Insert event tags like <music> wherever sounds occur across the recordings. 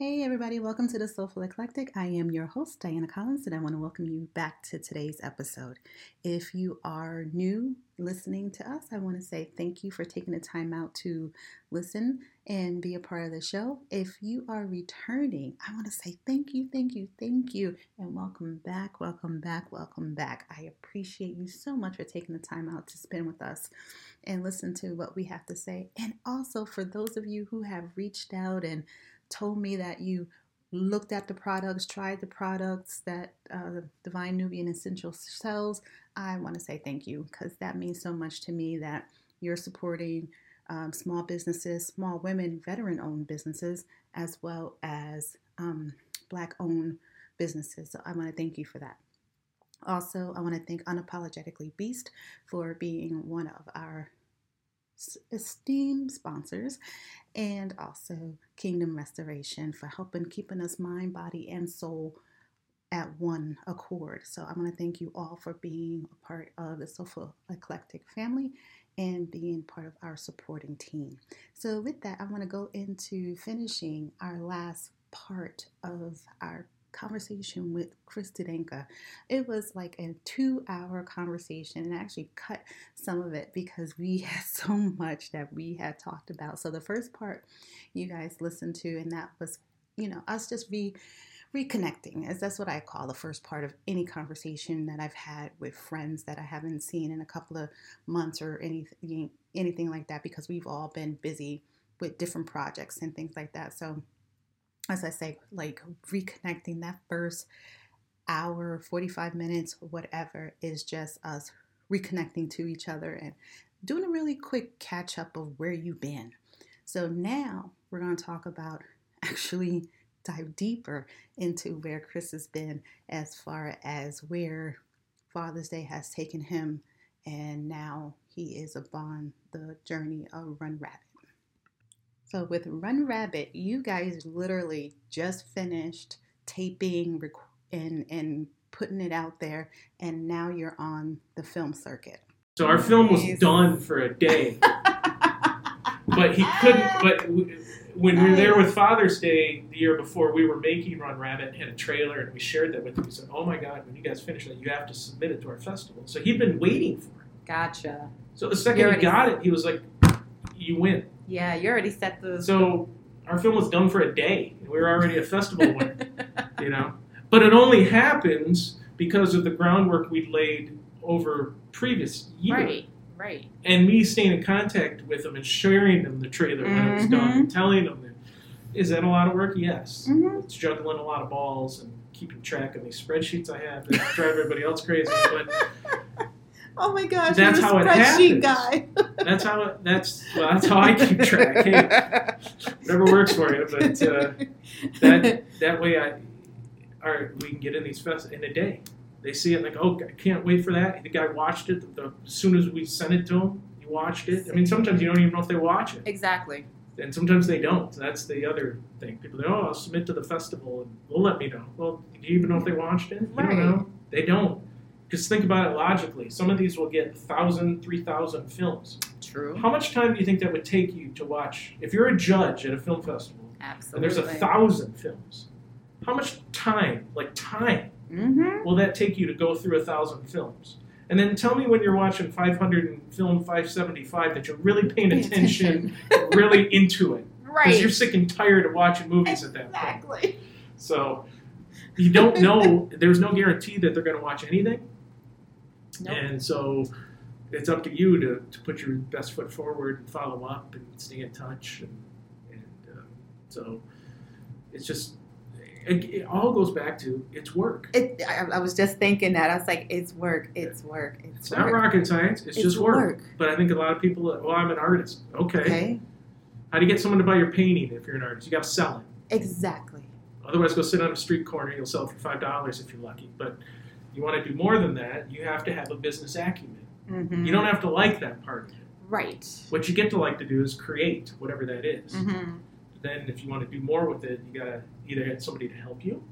Hey, everybody, welcome to the Soulful Eclectic. I am your host, Diana Collins, and I want to welcome you back to today's episode. If you are new listening to us, I want to say thank you for taking the time out to listen and be a part of the show. If you are returning, I want to say thank you, thank you, thank you, and welcome back, welcome back, welcome back. I appreciate you so much for taking the time out to spend with us and listen to what we have to say. And also for those of you who have reached out and told me that you looked at the products, tried the products that uh, Divine Nubian Essential sells, I want to say thank you because that means so much to me that you're supporting um, small businesses, small women, veteran owned businesses, as well as um, black owned businesses. So I want to thank you for that. Also, I want to thank Unapologetically Beast for being one of our esteemed sponsors and also Kingdom Restoration for helping keeping us mind, body, and soul at one accord. So I want to thank you all for being a part of the Soulful Eclectic family and being part of our supporting team. So with that, I want to go into finishing our last part of our conversation with Chris Studenka. It was like a two hour conversation and I actually cut some of it because we <laughs> had so much that we had talked about. So the first part you guys listened to, and that was, you know, us just re reconnecting as that's what I call the first part of any conversation that I've had with friends that I haven't seen in a couple of months or anything anything like that because we've all been busy with different projects and things like that. So as I say, like reconnecting that first hour, 45 minutes, whatever, is just us reconnecting to each other and doing a really quick catch up of where you've been. So now we're going to talk about <laughs> actually dive deeper into where Chris has been as far as where Father's Day has taken him, and now he is upon the journey of Run Rabbit. So with Run Rabbit, you guys literally just finished taping and and putting it out there, and now you're on the film circuit. So our film was done for a day, <laughs> but he couldn't. But when we were there with Father's Day the year before, we were making Run Rabbit and had a trailer, and we shared that with him. He said, "Oh my God, when you guys finish that, you have to submit it to our festival." So he'd been waiting for it. Gotcha. So the second he got it, he was like, "You win." Yeah, you already set the. So our film was done for a day. We were already a festival winner, <laughs> you know. But it only happens because of the groundwork we laid over previous year. Right, right. And me staying in contact with them and sharing them the trailer when mm-hmm. it was done and telling them that. Is that a lot of work? Yes. Mm-hmm. It's juggling a lot of balls and keeping track of these spreadsheets I have that drive everybody else crazy. But <laughs> Oh my gosh, that's how it happens. Guy. <laughs> that's how it, that's well, that's how I keep track. Hey, whatever works for you, but uh, that that way I, all right, we can get in these fests in a day. They see it like, oh, I can't wait for that. The guy watched it the, as soon as we sent it to him. He watched it. I mean, sometimes you don't even know if they watch it. Exactly. And sometimes they don't. That's the other thing. People say, "Oh, I'll submit to the festival, and they'll let me know." Well, do you even know if they watched it? Right. You don't know. They don't. Because think about it logically. Some of these will get 1,000, 3,000 films. True. How much time do you think that would take you to watch? If you're a judge at a film festival, Absolutely. and there's a thousand films, how much time, like time, mm-hmm. will that take you to go through a thousand films? And then tell me when you're watching 500 and film 575 that you're really paying attention, really <laughs> into it. Right. Because you're sick and tired of watching movies exactly. at that point. Exactly. So you don't know, there's no guarantee that they're going to watch anything. Nope. And so it's up to you to, to put your best foot forward and follow up and stay in touch. And, and uh, so it's just, it, it, all goes back to it's work. It, I, I, was just thinking that. I was like, it's work, it's work, it's, it's work. not rocket science, it's, it's just work. work. But I think a lot of people, well, I'm an artist. Okay. okay. How do you get someone to buy your painting if you're an artist? You got to sell it. Exactly. Otherwise, go sit on a street corner. You'll sell it for $5 if you're lucky. But you want to do more than that, you have to have a business acumen. Mm-hmm. You don't have to like that part of it. Right. What you get to like to do is create whatever that is. Mm-hmm. Then, if you want to do more with it, you gotta either get somebody to help you,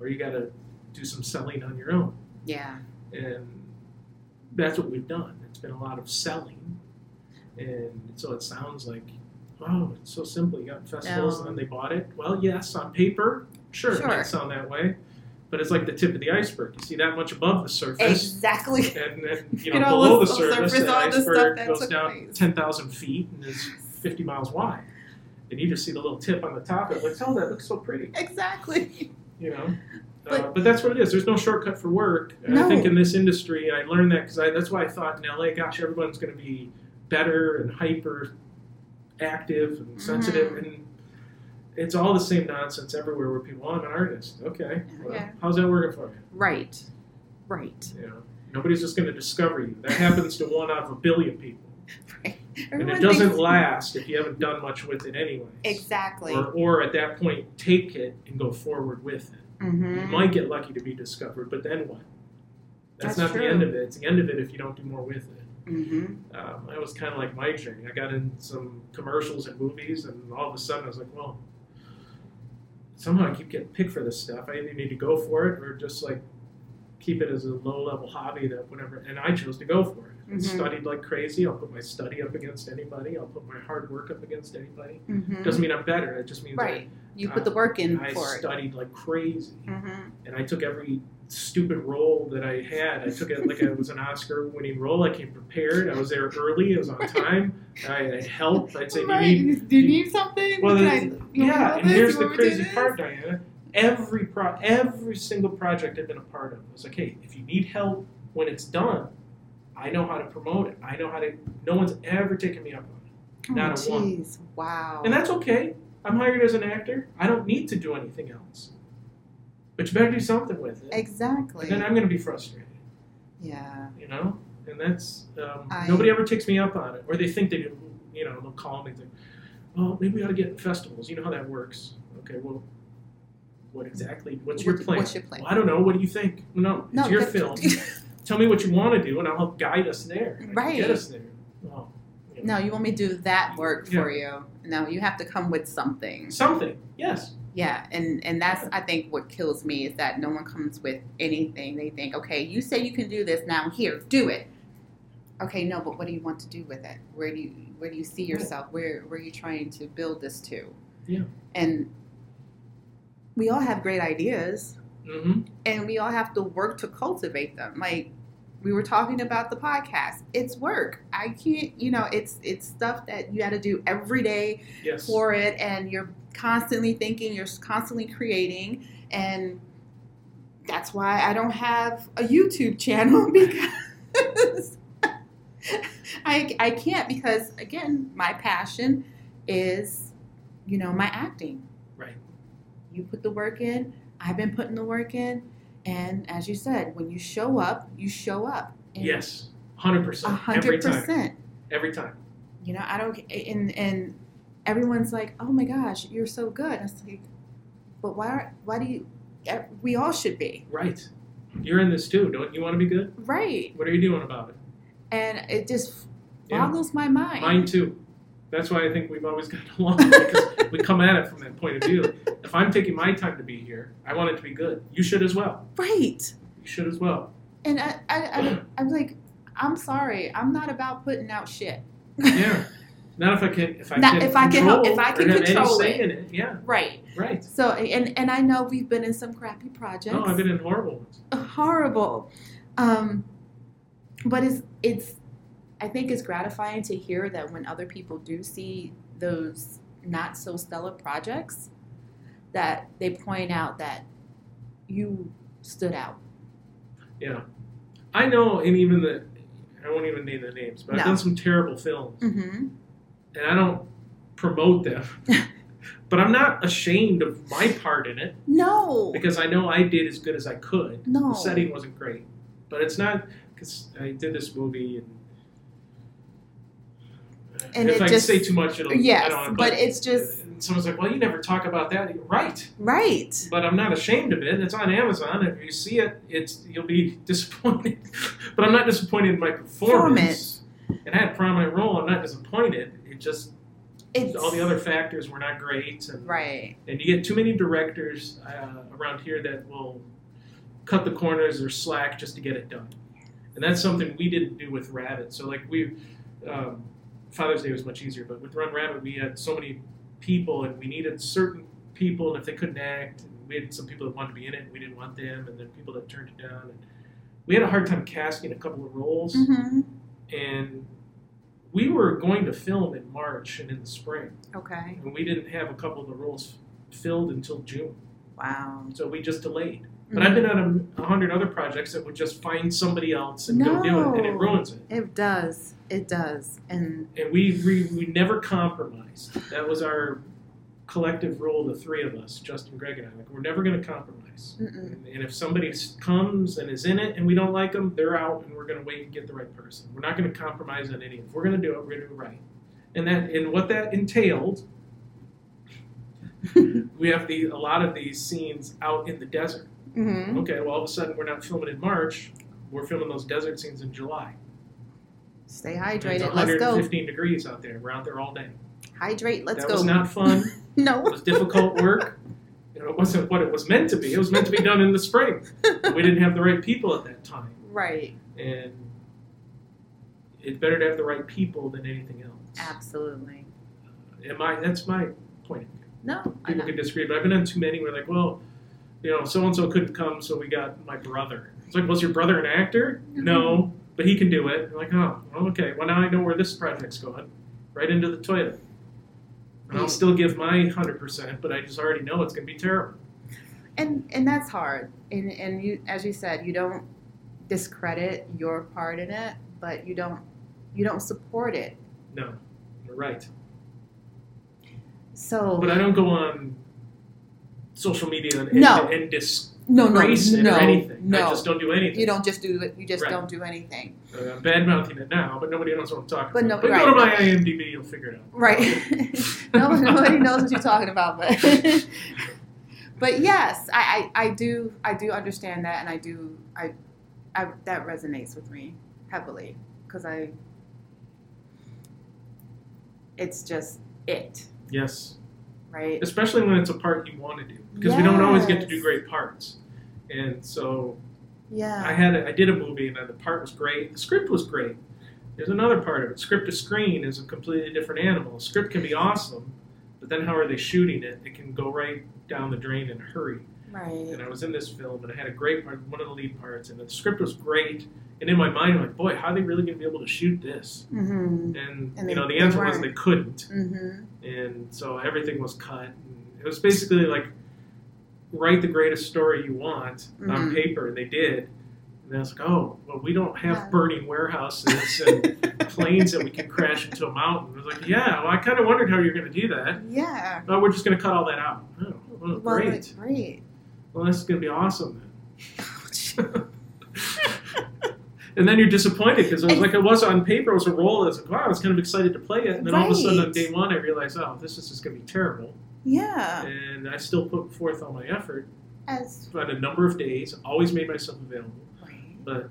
or you gotta do some selling on your own. Yeah. And that's what we've done. It's been a lot of selling, and so it sounds like oh, it's so simple. You got festivals No. and then they bought it. Well, yes, on paper, sure, it might sound that way, but it's like the tip of the iceberg. You see that much above the surface. Exactly. And then <laughs> you You know, below the the surface, surface, the all the iceberg that goes down place. ten thousand feet and is fifty miles wide. And you just see the little tip on the top. It Like, oh, that looks so pretty. Exactly. You know, But- uh, but that's what it is. There's no shortcut for work. And No. I think in this industry, and I learned that because that's why I thought in LA, gosh, everyone's going to be better and hyper active and sensitive, Mm-hmm. and it's all the same nonsense everywhere. Where people, oh, I'm an artist. Okay, well, Okay. how's that working for you? Right. Right. You know, nobody's just going to discover you. That happens to one out of a billion people, <laughs> and Everyone it doesn't thinks- last if you haven't done much with it anyway. Exactly. Or, or at that point, take it and go forward with it. You mm-hmm. might get lucky to be discovered, but then what? That's, That's not true. the end of it. It's the end of it if you don't do more with it. Mm-hmm. Um, that was kind of like my journey. I got in some commercials and movies, and all of a sudden I was like, well, somehow I keep getting picked for this stuff. I either need to go for it or just like keep it as a low level hobby that whatever. And I chose to go for it. I Mhm. studied like crazy. I'll put my study up against anybody. I'll put my hard work up against anybody. Mm-hmm. Doesn't mean I'm better. It just means Right. You put the work in I, I for it. studied like crazy Mm-hmm. and I took every stupid role that I had. I took it like it was an Oscar-winning role. I came prepared. I was there early. I was on time. I, I helped. I'd say, "Do you need?" Do you need something? Well, I- yeah, and here's the crazy part, Diana. Every pro, every single project I've been a part of was like, hey, if you need help when it's done, I know how to promote it. I know how to. No one's ever taken me up on it, oh, not oh, a one. Wow. and that's okay. I'm hired as an actor. I don't need to do anything else. But you better do something with it. exactly. And then I'm going to be frustrated. yeah. you know and that's um, I- nobody ever takes me up on it or they think they do you know they'll call me and think well maybe we ought to get in festivals you know how that works okay well what exactly what's your plan what's your plan? well, i don't know what do you think no it's No, your film <laughs> tell me what you want to do and i'll help guide us there Right. get us there well, you know, No, you want me to do that work Yeah. for you. No, you have to come with something. something yes Yeah, and and that's I think what kills me is that no one comes with anything. They think, okay, you say you can do this now. Here, do it. Okay, no, but what do you want to do with it? Where do you where do you see yourself? Where where are you trying to build this to? Yeah. And we all have great ideas, hmm and we all have to work to cultivate them. Like we were talking about the podcast. It's work. I can't, you know, it's it's stuff that you got to do every day yes for it and you're constantly thinking you're constantly creating and that's why i don't have a youtube channel <laughs> because <laughs> I, I can't because again my passion is you know my acting. Right. you put the work in i've been putting the work in and as you said when you show up you show up. And yes a 100% every hundred time percent. Every time. You know, I don't, and and everyone's like, oh my gosh, you're so good. I was like, but why are, why do you? We all should be right you're in this too don't you want to be good right, what are you doing about it and it just Yeah. boggles my mind. Mine too. That's why I think we've always <laughs> gotten along because we come at it from that point of view. If I'm taking my time to be here, I want it to be good. You should as well. Right, You should as well. and I, I, I <clears throat> I'm like, I'm sorry, I'm not about putting out shit. Yeah. <laughs> Not if I can. If I Not can. if I can help- control if I can control it. it. Yeah. right. Right. So and and I know we've been in some crappy projects. No, I've been in horrible ones. horrible. Um, but it's it's I think it's gratifying to hear that when other people do see those not so stellar projects, that they point out that you stood out. Yeah. I know, and even the. I won't even name the names, but I've done some terrible films, Mm-hmm. And I don't promote them. <laughs> but I'm not ashamed of my part in it. No, because I know I did as good as I could. no. The setting wasn't great, but it's not because I did this movie and. And if it I just- say too much, it'll. I Yes, don't, but it's just someone's like, "Well, you never talk about that." Right, right. but I'm not ashamed of it. It's on Amazon. If you see it, it's you'll be <laughs> disappointed. but I'm not disappointed in my performance. And I had a prominent role. I'm not disappointed. It just It's all the other factors were not great, and right. and you get too many directors uh, around here that will cut the corners or slack just to get it done. And that's something we didn't do with Rabbit. So like we, um, Father's Day was much easier, but with Run Rabbit, we had so many people, and we needed certain people, and if they couldn't act, we had some people that wanted to be in it, and we didn't want them, and then people that turned it down, and we had a hard time casting a couple of roles, Mm-hmm. and we were going to film in March and in the spring, Okay. and we didn't have a couple of the roles filled until June, Wow. so we just delayed. But I've mm. been on a, hundred other projects that would just find somebody else and go do it, and it ruins it. It does. It does. And And we, we we never compromised. That was our collective rule, the three of us, Justin, Greg, and I. Like we're never going to compromise. And, and if somebody comes and is in it and we don't like them, they're out, and we're going to wait and get the right person. We're not going to compromise on any. If we're going to do it, we're going to do it right. And that and what that entailed, <laughs> we have the a lot of these scenes out in the desert. Mhm. Okay, well all of a sudden we're not filming in March. We're filming those desert scenes in July. Stay hydrated. Let's go. 115 degrees out there. We're out there all day. Hydrate. Let's that go. was not fun. <laughs> No. It was difficult work. <laughs> You know, it wasn't what it was meant to be. It was meant to be done in the spring. <laughs> We didn't have the right people at that time, right. and it's better to have the right people than anything else. Absolutely. Uh, am I? that's my point. No. People can disagree, but I've been on too many where like, well, you know, so and so couldn't come, so we got my brother. It's like, was your brother an actor? Mm-hmm. No, but he can do it. You're like, oh, well, okay. Well, now I know where this project's going. Right into the toilet. And I'll still give my hundred percent, but I just already know it's gonna be terrible. and and that's hard and and you as you said you don't discredit your part in it but you don't you don't support it No, you're right. so But I don't go on social media and, No. and, and disgrace no no no anything. no I just don't do anything. you don't just do it you just Right. don't do anything Uh, I'm bad mouthing it now, but nobody knows what I'm talking But about. no- but right. go to my IMDb, you'll figure it out. right <laughs> no, nobody knows what you're talking about but <laughs> but yes I, I i do i do understand that and i do i, I that resonates with me heavily because i it's just it Yes. right especially when it's a part you want to do because we don't always get to do great parts and so yeah. I had a, i did a movie and the part was great. The script was great. There's another part of it. Script to screen is a completely different animal. Script can be awesome but then how are they shooting it? It can go right down the drain in a hurry. Right. And i was in this film and i had a great part one of the lead parts and the script was great. And in my mind i'm like boy how are they really going to be able to shoot this? Mm-hmm. And, And you know the answer was weren't. they couldn't. Mm-hmm. And so everything was cut. And it was basically like write the greatest story you want on Mhm. paper, and they did. And I was like, oh, well, we don't have Yeah. burning warehouses and <laughs> planes that we can crash into a mountain. I was like, yeah, well, I kind of wondered how you're going to do that. yeah No, we're just going to cut all that out. Oh, well, well, great. great Well, this is going to be awesome then. <laughs> and then you're disappointed because it was like it was on paper, it was a role. I was like, wow, I was kind of excited to play it. And then all of a sudden on day one, I realized, oh, this is just going to be terrible. Yeah And I still put forth all my effort. as But a number of days, always made myself available. right But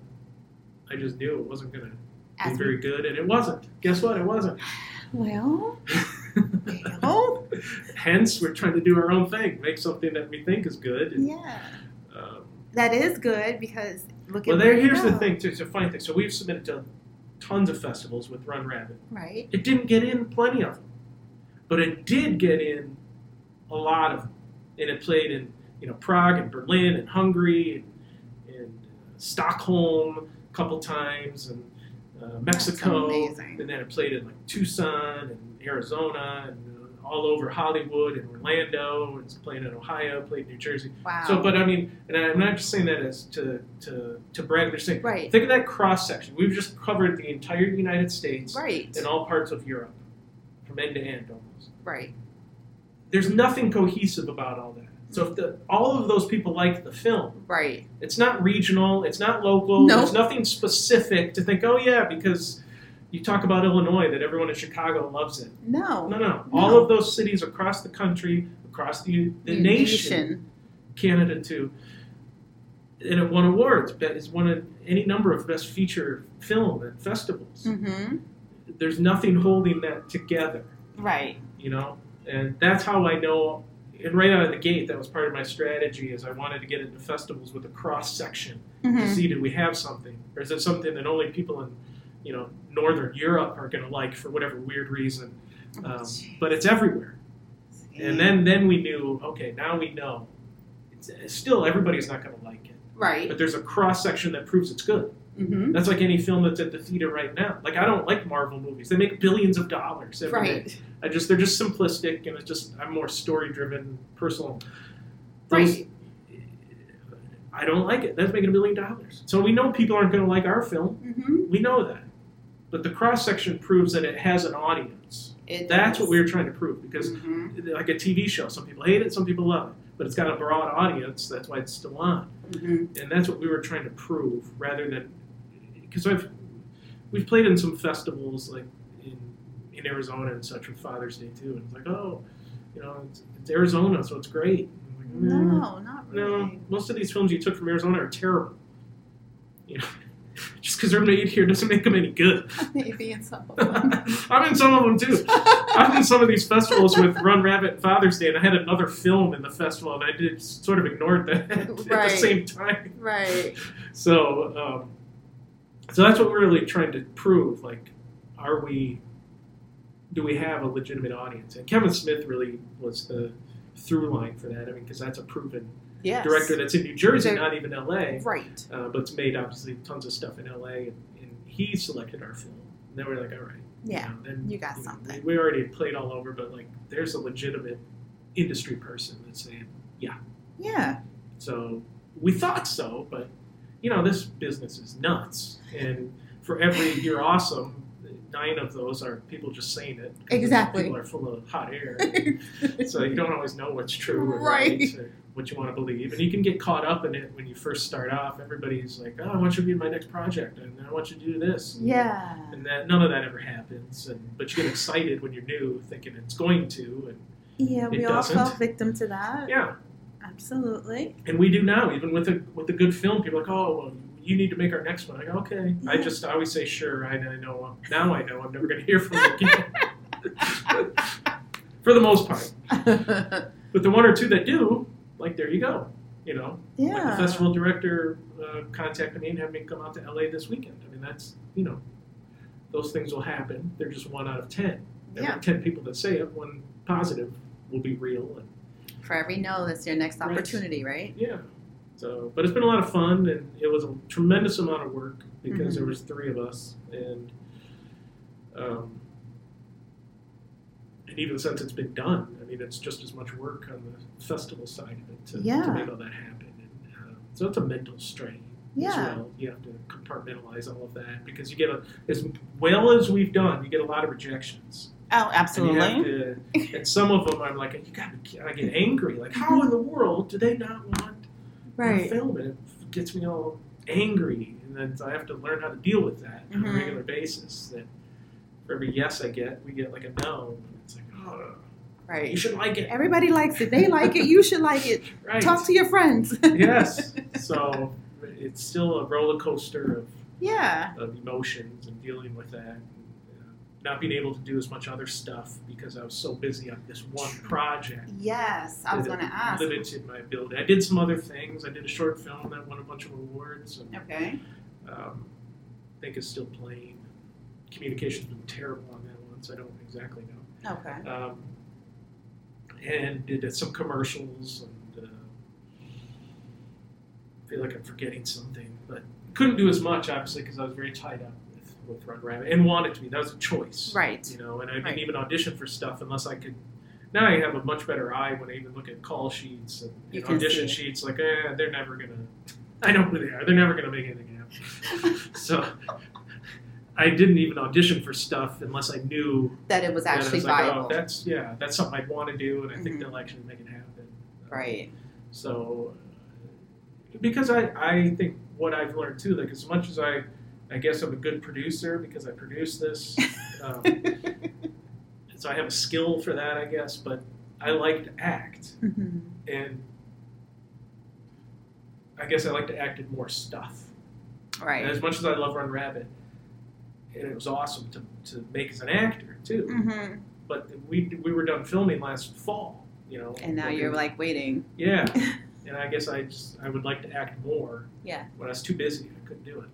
I just knew it wasn't going to be very good, and it wasn't. Guess what? It wasn't. <sighs> well well <laughs> Hence, we're trying to do our own thing, make something that we think is good. And, yeah um, that is good because look well, at you Here's the thing. Too, it's a funny thing. So we've submitted to tons of festivals with Run Rabbit. right It didn't get in plenty of them, but it did get in a lot of them, and it played in you know Prague and Berlin and Hungary and, and uh, Stockholm a couple times and uh, Mexico, and then it played in like Tucson and Arizona and uh, all over Hollywood and Orlando. and It's played in Ohio, played in New Jersey. wow So, but I mean, and I'm not just saying that as to to to brag. They're saying right think of that cross section. We've just covered the entire United States right in all parts of Europe, from end to end almost. right There's nothing cohesive about all that. So if the, all of those people like the film, right it's not regional, it's not local, No. there's nothing specific to think, oh yeah, because you talk about Illinois, that everyone in Chicago loves it. no No, no. No. All of those cities across the country, across the, the The nation, Canada too, and it won awards. But it's won a, any number of best feature film at festivals. mm-hmm There's nothing holding that together. right you know and that's how i know and right out of the gate that was part of my strategy is i wanted to get into festivals with a cross section to mm-hmm. see did we have something or is it something that only people in you know Northern Europe are going to like for whatever weird reason. Oh, Um, but it's everywhere. And then then we knew, okay, now we know. It's still, everybody's not going to like it, right. but there's a cross section that proves it's good. Hmm That's like any film that's at the theater right now. Like I don't like Marvel movies; they make billions of dollars every day. Right. I just they're just simplistic, and it's just I'm more story driven, personal. Those- Right. I don't like it. That's making a billion dollars. So we know people aren't going to like our film. hmm We know that. But the cross section proves that it has an audience. It That's does. what we were trying to prove because Mhm. like a TV show. Some people hate it, some people love it, but it's got a broad audience. That's why it's still on, Mhm. and that's what we were trying to prove, rather than because I've we've played in some festivals like in in Arizona and such with Father's Day too, and it's like oh, you know, it's, it's Arizona, so it's great. Like, "Mm, No, not really. no, most of these films you took from Arizona are terrible. You know, <laughs> just because they're made here doesn't make them any good. <laughs> Maybe in some of <laughs> them. I'm in some of them too. I'm in some of these festivals with Run Rabbit and Father's Day, and I had another film in the festival, and I did sort of ignored that at Right. the same time. right. So, um, so that's what we're really trying to prove. Like, are we? Do we have a legitimate audience? And Kevin Smith really was the through line for that. I mean, because that's a proven Yes. director that's in New Jersey, There- not even L.A. Right. Uh, but it's made obviously tons of stuff in L.A. and, and he selected our film. And then we're like, all right. Yeah. know, then You got know, something. We, we already played all over, but like, there's a legitimate industry person that's saying. Yeah. Yeah. So we thought so, but you know, this business is nuts, and for every "you're awesome," nine of those are people just saying it. Exactly. People are full of hot air, <laughs> so you don't always know what's true or Right. right, or what you want to believe, and you can get caught up in it when you first start off. Everybody's like, "Oh, I want you to be in my next project, and I want you to do this." yeah. And that none of that ever happens, and but you get excited when you're new, thinking it's going to, and Yeah, we all doesn't. fell victim to that. yeah, Absolutely. and we do now, even with a with a good film. People are like, oh, well, you need to make our next one. I go, okay. I just I always say, sure. I, I know now. I know I'm never going to hear from you again. <laughs> For the most part, <laughs> but the one or two that do, like there you go. You know, like yeah. the festival director uh, contacted me and had me come out to LA this weekend. I mean, that's you know, those things will happen. They're just one out of ten. There Yeah. are ten people that say it. One positive will be real, and For every no, that's your next Right. opportunity, right? Yeah. So, but it's been a lot of fun, and it was a tremendous amount of work because Mhm. there was three of us, and um, and even since it's been done, I mean, it's just as much work on the festival side of it to, Yeah. to make all that happen. And, uh, so it's a mental strain as Yeah. well. You have to compartmentalize all of that because you get a, as well as we've done, you get a lot of rejections. Oh, And, you to, and some of them, I'm like, you got to, I get angry. Like, how in the world do they not want Right. film? And it gets me all angry, and then I have to learn how to deal with that on Mhm. a regular basis. That for every yes I get, we get like a no. And it's like, oh, you should like it, Everybody likes it. They like it. You should like it. <laughs> right? Talk to your friends. <laughs> yes. So it's still a roller coaster of, yeah. of emotions and dealing with that. And, uh, not being able to do as much other stuff because I was so busy on this one project. Yes. I was going to it ask. Limited my ability. I did some other things. I did a short film that won a bunch of awards. And, Okay. um, I think it's still playing. Communication's been terrible on that one, so I don't exactly know. Okay. Um, and did some commercials, and uh, feel like I'm forgetting something, but couldn't do as much obviously because I was very tied up with Run Rabbit and wanted to be. That was a choice, Right. You know, and I didn't Right. even audition for stuff unless I could. Now I have a much better eye when I even look at call sheets and, and audition sheets. Like, eh, they're never gonna. I know who they are. They're never gonna make anything happen. <laughs> so I didn't even audition for stuff unless I knew that it was actually was like, viable. oh, that's yeah, that's something I'd want to do, and I think Mhm. they'll actually make it happen. right. So, because I I think what I've learned too, like as much as I I guess I'm a good producer because I produce this, um, <laughs> so I have a skill for that, I guess. But I like to act, Mhm. and I guess I like to act in more stuff. And Right. as much as I love Run Rabbit, and it was awesome to, to make as an actor too. hmm But we we were done filming last fall, you know. And now you're like waiting. yeah, <laughs> and I guess I just I would like to act more. Yeah. When I was too busy, I couldn't do it.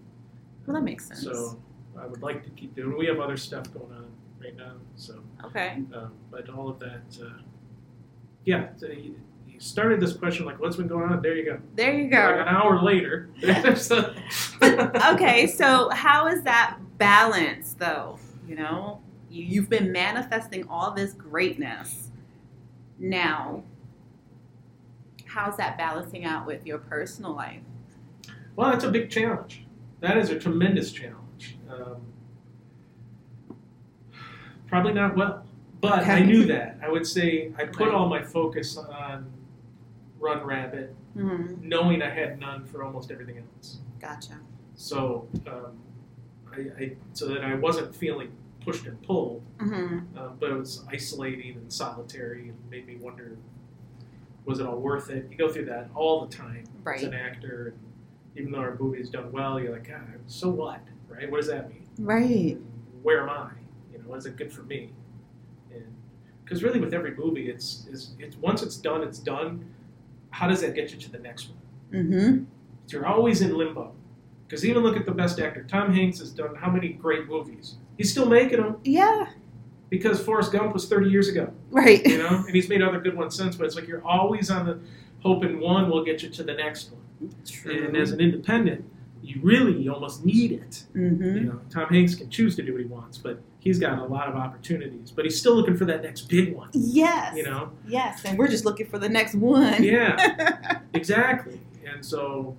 Well, that makes sense. So I would like to keep doing. We have other stuff going on right now, so. Okay. Um, but all of that, uh, yeah. So you, you started this question like, "What's been going on?" There you go. There you Like go. an hour later. <laughs> okay, so how is that balance though? You know, you, you've been manifesting all this greatness. Now, how's that balancing out with your personal life? Well, that's a big challenge. That is a tremendous challenge. Um, probably not well, but I knew that. I would say I put all my focus on Run Rabbit, Mm-hmm. knowing I had none for almost everything else. Gotcha. So, um, I, I so that I wasn't feeling pushed and pulled, Mm-hmm. uh, but it was isolating and solitary, and made me wonder, was it all worth it? You go through that all the time as an actor, and even though our movie's done well, you're like, God, so what, right? What does that mean? Right. Where am I? You know, is it good for me? And because really, with every movie, it's is it's once it's done, it's done. How does that get you to the next one? Mm-hmm. You're always in limbo. Because even look at the best actor, Tom Hanks has done how many great movies? He's still making them Yeah. because Forrest Gump was 30 years ago, Right. you know, and he's made other good ones since. But it's like you're always on the hoping one will get you to the next one. And as an independent, you really almost need it. mm-hmm. You know, Tom Hanks can choose to do what he wants, but he's got a lot of opportunities. But he's still looking for that next big one. Yes. You know, Yes, and we're just looking for the next one. yeah, <laughs> exactly. And so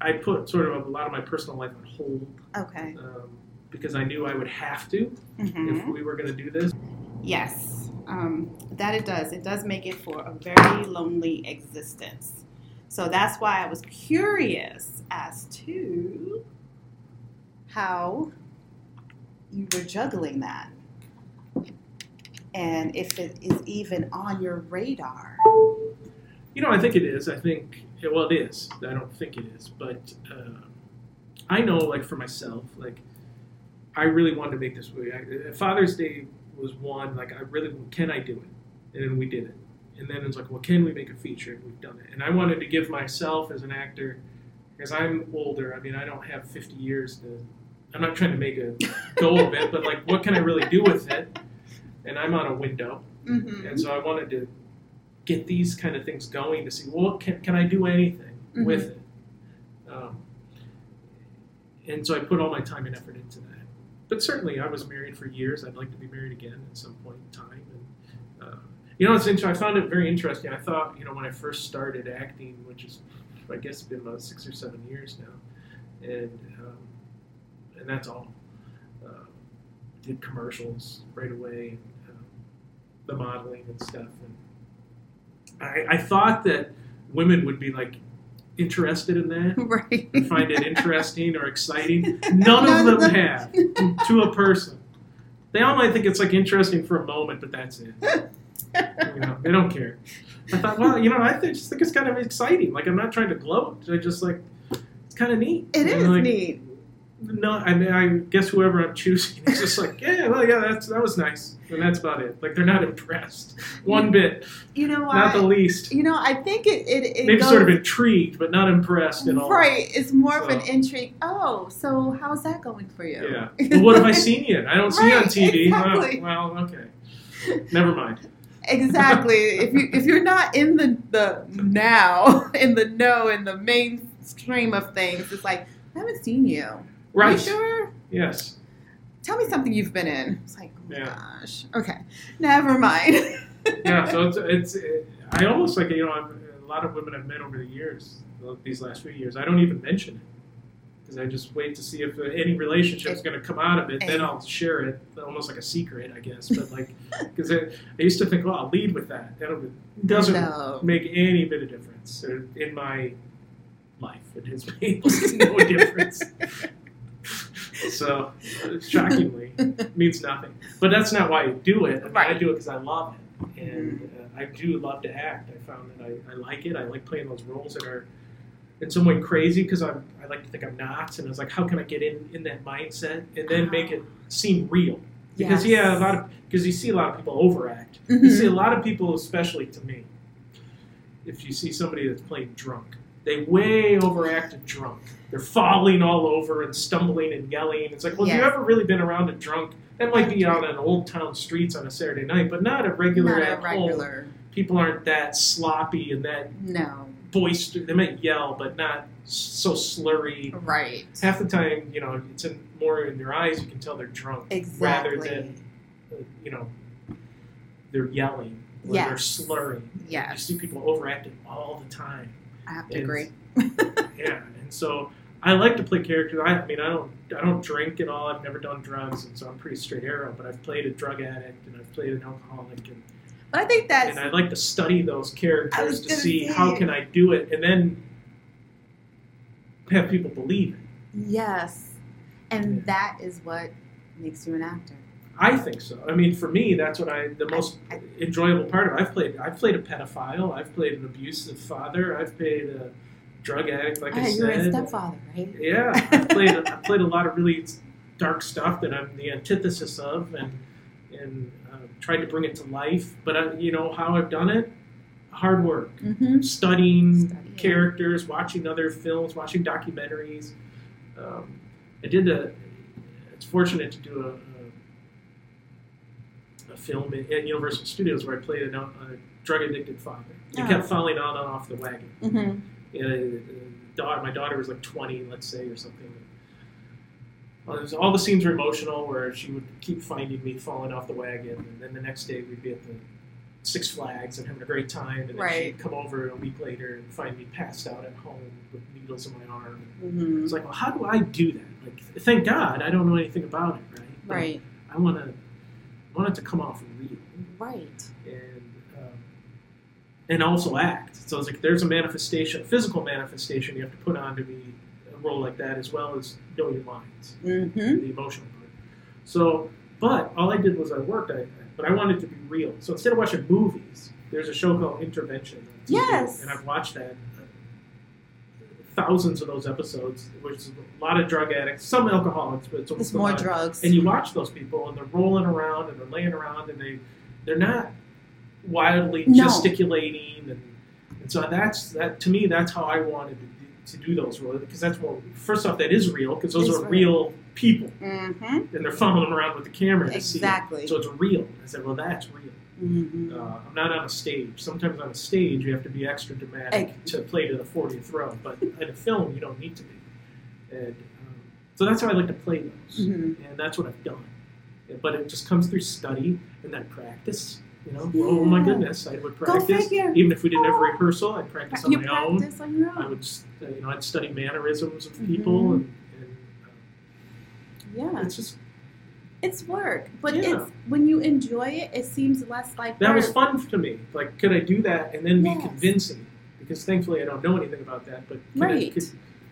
I put sort of a lot of my personal life on hold okay. um, because I knew I would have to if Mm-hmm. we were going to do this. Yes, um, that it does. It does make it for a very lonely existence. So that's why I was curious as to how you were juggling that. And if it is even on your radar. You know, I think it is. I think, well, it is. I don't think it is, but uh, I know, like for myself, like I really wanted to make this movie. I, Father's Day was one. Like, I really can I do it? And we did it. And then it's like, well, can we make a feature? And we've done it. And I wanted to give myself as an actor, because I'm older. I mean, I don't have 50 years to. I'm not trying to make a <laughs> go of it, but like, what can I really do with it? And I'm on a window. Mm-hmm. And so I wanted to get these kind of things going to see, well, can, can I do anything Mhm. with it? Um, and so I put all my time and effort into that. But certainly, I was married for years. I'd like to be married again at some point in time. And uh, you know, it's interesting. I found it very interesting. I thought, you know, when I first started acting, which is, I guess, been about six or seven years now, and um, and that's all. Uh, did commercials right away, and, um, the modeling and stuff, and I, I thought that women would be like interested in that <laughs> Right. and find it interesting or exciting. <laughs> None of them have to a person. They all might think it's like interesting for a moment, but that's it. <laughs> You know, they don't care. I thought, well, you know, I think, just think it's kind of exciting. Like I'm not trying to gloat. I just like it's kind of neat. It is like, neat. No, I mean, I guess whoever I'm choosing <laughs> is just like, yeah, well, yeah, that's that was nice, and that's about it. Like they're not impressed <laughs> one bit, You know not the least. You know, I think it it, it Maybe goes, sort of intrigued, but not impressed at all. Right. It's more of an intrigue. Oh, so how's that going for you? Yeah. Well, what have I seen yet? I don't see you on <laughs> Right, TV. Well- exactly. Well, okay. Never mind. Exactly. <laughs> if you if you're not in the the now, <laughs> in the know, in the mainstream of things, it's like I haven't seen you. Right. You sure? Yes. Tell me something you've been in. It's like, oh Yeah. gosh. Okay. Never mind. <laughs> Yeah. So it's, it's it, I almost like you know I've, a lot of women I've met over the years, these last few years. I don't even mention it because I just wait to see if any relationship is going to come out of it. Then I'll share it, almost like a secret, I guess. But like, <laughs> because I, I used to think, well, I'll lead with that. That doesn't make any bit of difference uh, in my life. It has made <laughs> no difference. <laughs> So, uh, shockingly, means nothing. But that's not why I do it. I, mean, I do it because I love it, and uh, I do love to act. I found that I, I like it. I like playing those roles that are in some way crazy because I I like to think I'm not, and I was like, how can I get in in that mindset and then make it seem real? Because Yes. yeah, a lot of because you see a lot of people overact. Mhm. You see a lot of people, especially to me, if you see somebody that's playing drunk, they way overact overacted drunk. They're falling all over and stumbling and yelling. It's like, well, if Yes. you've ever really been around a drunk, that might be out on old town streets on a Saturday night, but not a regular Not at a home. regular. People aren't that sloppy and that No. Boisterous. They might yell, but not so slurry. Right. Half the time, you know, it's in, more in their eyes. You can tell they're drunk Exactly. rather than, you know, they're yelling or they're Yes. slurring. You Yes. see people overacting all the time. I have to And- agree. <laughs> Yeah, and so I like to play characters. I, I mean, I don't, I don't drink at all. I've never done drugs, and so I'm pretty straight arrow. But I've played a drug addict, and I've played an alcoholic, and, But I think that's and I like to study those characters to see how can I do it, and then have people believe it. yes, and Yeah. that is what makes you an actor. I think so. I mean, for me, that's what I the most I- enjoyable part of. it. I've played. I've played a pedophile. I've played an abusive father. I've played a drug addict. Like I Ah, you're a stepfather, right? Yeah, I've played. <laughs> I've played a lot of really dark stuff that I'm the antithesis of, and and tried to bring it to life. But I, you know how I've done it? Hard work, Mm-hmm. studying Studying. characters, watching other films, watching documentaries. Um, I did a. It's fortunate to do a. a a film in, at Universal Studios where I played a, a drug addicted father. He Oh. kept falling on and off the wagon Mm-hmm. uh, daughter, my daughter was like 20, let's say, or something. Well, it was- all the scenes were emotional where she would keep finding me falling off the wagon, and then the next day we'd be at the Six Flags and having a great time, and then Right. she'd come over a week later and find me passed out at home with needles in my arm. Mm-hmm. It was like, well, how do I do that? Like, thank God I don't know anything about it, right? But Right. I want to want it to come off real Right. and um, and also act. So it's like there's a manifestation, a physical manifestation you have to put on to be role like that, as well as know your lines, Mm-hmm. the emotional part. So, but all I did was I worked, I, but I wanted to be real. So instead of watching movies, there's a show called Intervention. Yes. and I've watched that. uh, Thousands of those episodes, which is a lot of drug addicts, some alcoholics, but it's, It's more lot drugs. and you watch those people and they're rolling around and they're laying around and they they're not wildly No. gesticulating and, and so that's that to me that's how I wanted to to do those roles because that's more first off that is real because those It's are real. real people Mm-hmm. and they're fumbling around with the camera to Exactly. it. so it's real I said well that's real Mm-hmm. uh, I'm not on a stage sometimes on a stage you have to be extra dramatic Ex- to play to the 40th row but in a film you don't need to be and um, so that's how I like to play those Mm-hmm. and that's what I've done. But it just comes through study and then practice. You know, oh my goodness, I would practice. Even if we didn't have Oh. rehearsal, I'd practice on You my own. practice on your own. I own. would, uh, you know, I'd study mannerisms of people, Mhm. and, and Yeah. uh, it's just It's work, but Yeah. it's when you enjoy it, it seems less like that work. was fun to me. Like, could I do that and then Yes. be convincing? Because thankfully, I don't know anything about that. But could, I, Right. could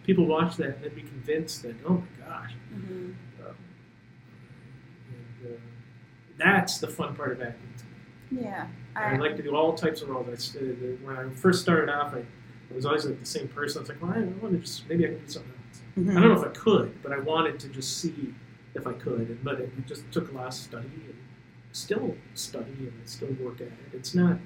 people watch that and then be convinced that, oh my gosh, Mhm. um, and, uh, that's the fun part of acting. Yeah, I like to do all types of roles. I, uh, when I first started off, I, I was always like the same person. I was like, well, I want to just maybe I can do something else. Mhm. I don't know if I could, but I wanted to just see if I could. But it, it just took a lot of study and still study and still work at it. It's not.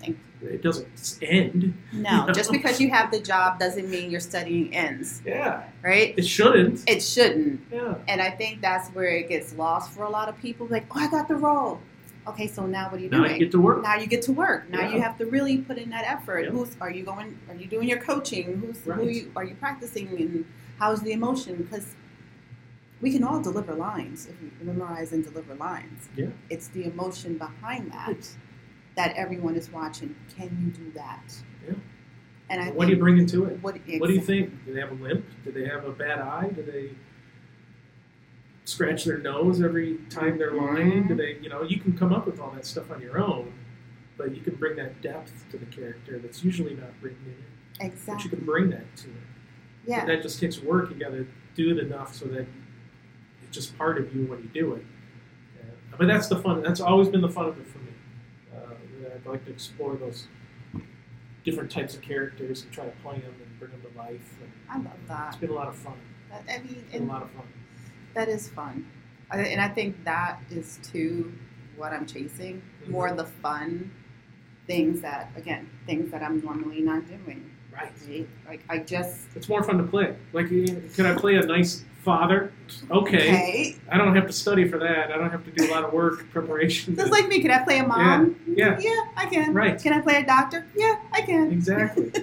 Thank It doesn't end. No, <laughs> No. just because you have the job doesn't mean your studying ends, Yeah, right? it shouldn't. It shouldn't. Yeah, And I think that's where it gets lost for a lot of people. Like, oh, I got the role. Okay, so now what are you now doing? you get to work. now you get to work. Now Yeah. you have to really put in that effort. Yeah. Who's are you going? Are you doing your coaching? Who's who Right. you, are you practicing? And how's the emotion? Because we can all deliver lines if we memorize and deliver lines. Yeah. It's the emotion behind that that everyone is watching. Can you do that? Yeah. And I What do you bring into it? What, What do you think? Do they have a limp? Do they have a bad eye? Do they scratch their nose every time they're lying? Do they, you know, you can come up with all that stuff on your own, but you can bring that depth to the character that's usually not written in it. Exactly. But you can bring that to it. Yeah. But that just takes work. You got to do it enough so that it's just part of you when you do it. Uh, but that's the fun. That's always been the fun of it for me. Uh, I'd like to explore those different types of characters and try to play them and bring them to life. And I love it's that. been a lot of fun. I mean, It's been a lot of fun. That is fun. I, and I think that is too what I'm chasing. Mm-hmm. More the fun things that, again, things that I'm normally not doing. Right. Right? Like I just It's more fun to play. Like, can I play a nice father? Okay. okay. I don't have to study for that. I don't have to do a lot of work <laughs> preparation. Just like me, can I play a mom? Yeah. Yeah, I can. Right. Can I play a doctor? Yeah, I can. exactly. <laughs>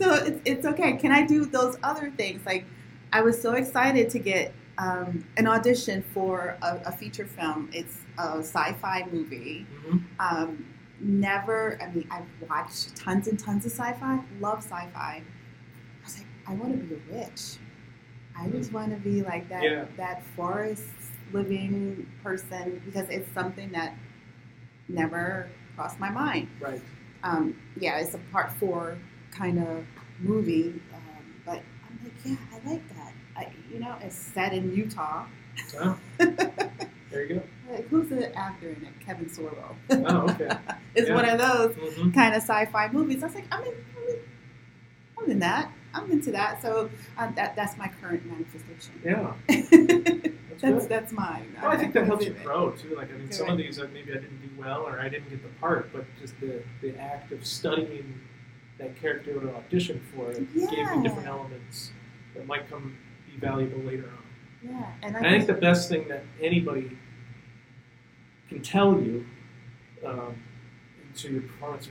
So it's, it's okay. Can I do those other things? Like, I was so excited to get um, an audition for a, a feature film. It's a sci-fi movie. hmm Um, never. I mean, I've watched tons and tons of sci-fi. Love sci-fi. I was like, I want to be a witch. I just want to be like that. Yeah. That forest living person because it's something that never crossed my mind Right. um, yeah, it's a part four kind of movie. Um, but I'm like, yeah, I like you know, it's set in Utah. Oh, <laughs> there you Like, who's the actor in it? Kevin Sorbo. Oh, okay. <laughs> it's Yeah. one of those hmm kind of sci-fi movies. I was like, I'm in, I'm in, I'm in that. I'm into that. So uh, that that's my current manifestation. Yeah. <laughs> that's That's that's mine. Well, I think that helps you grow too. Like I mean, some of these uh, maybe I didn't do well or I didn't get the part, but just the the act of studying that character to audition for it gave me different elements that might come be valuable later on. Yeah, and I, And I think the best thing that anybody can tell you um, into your performance,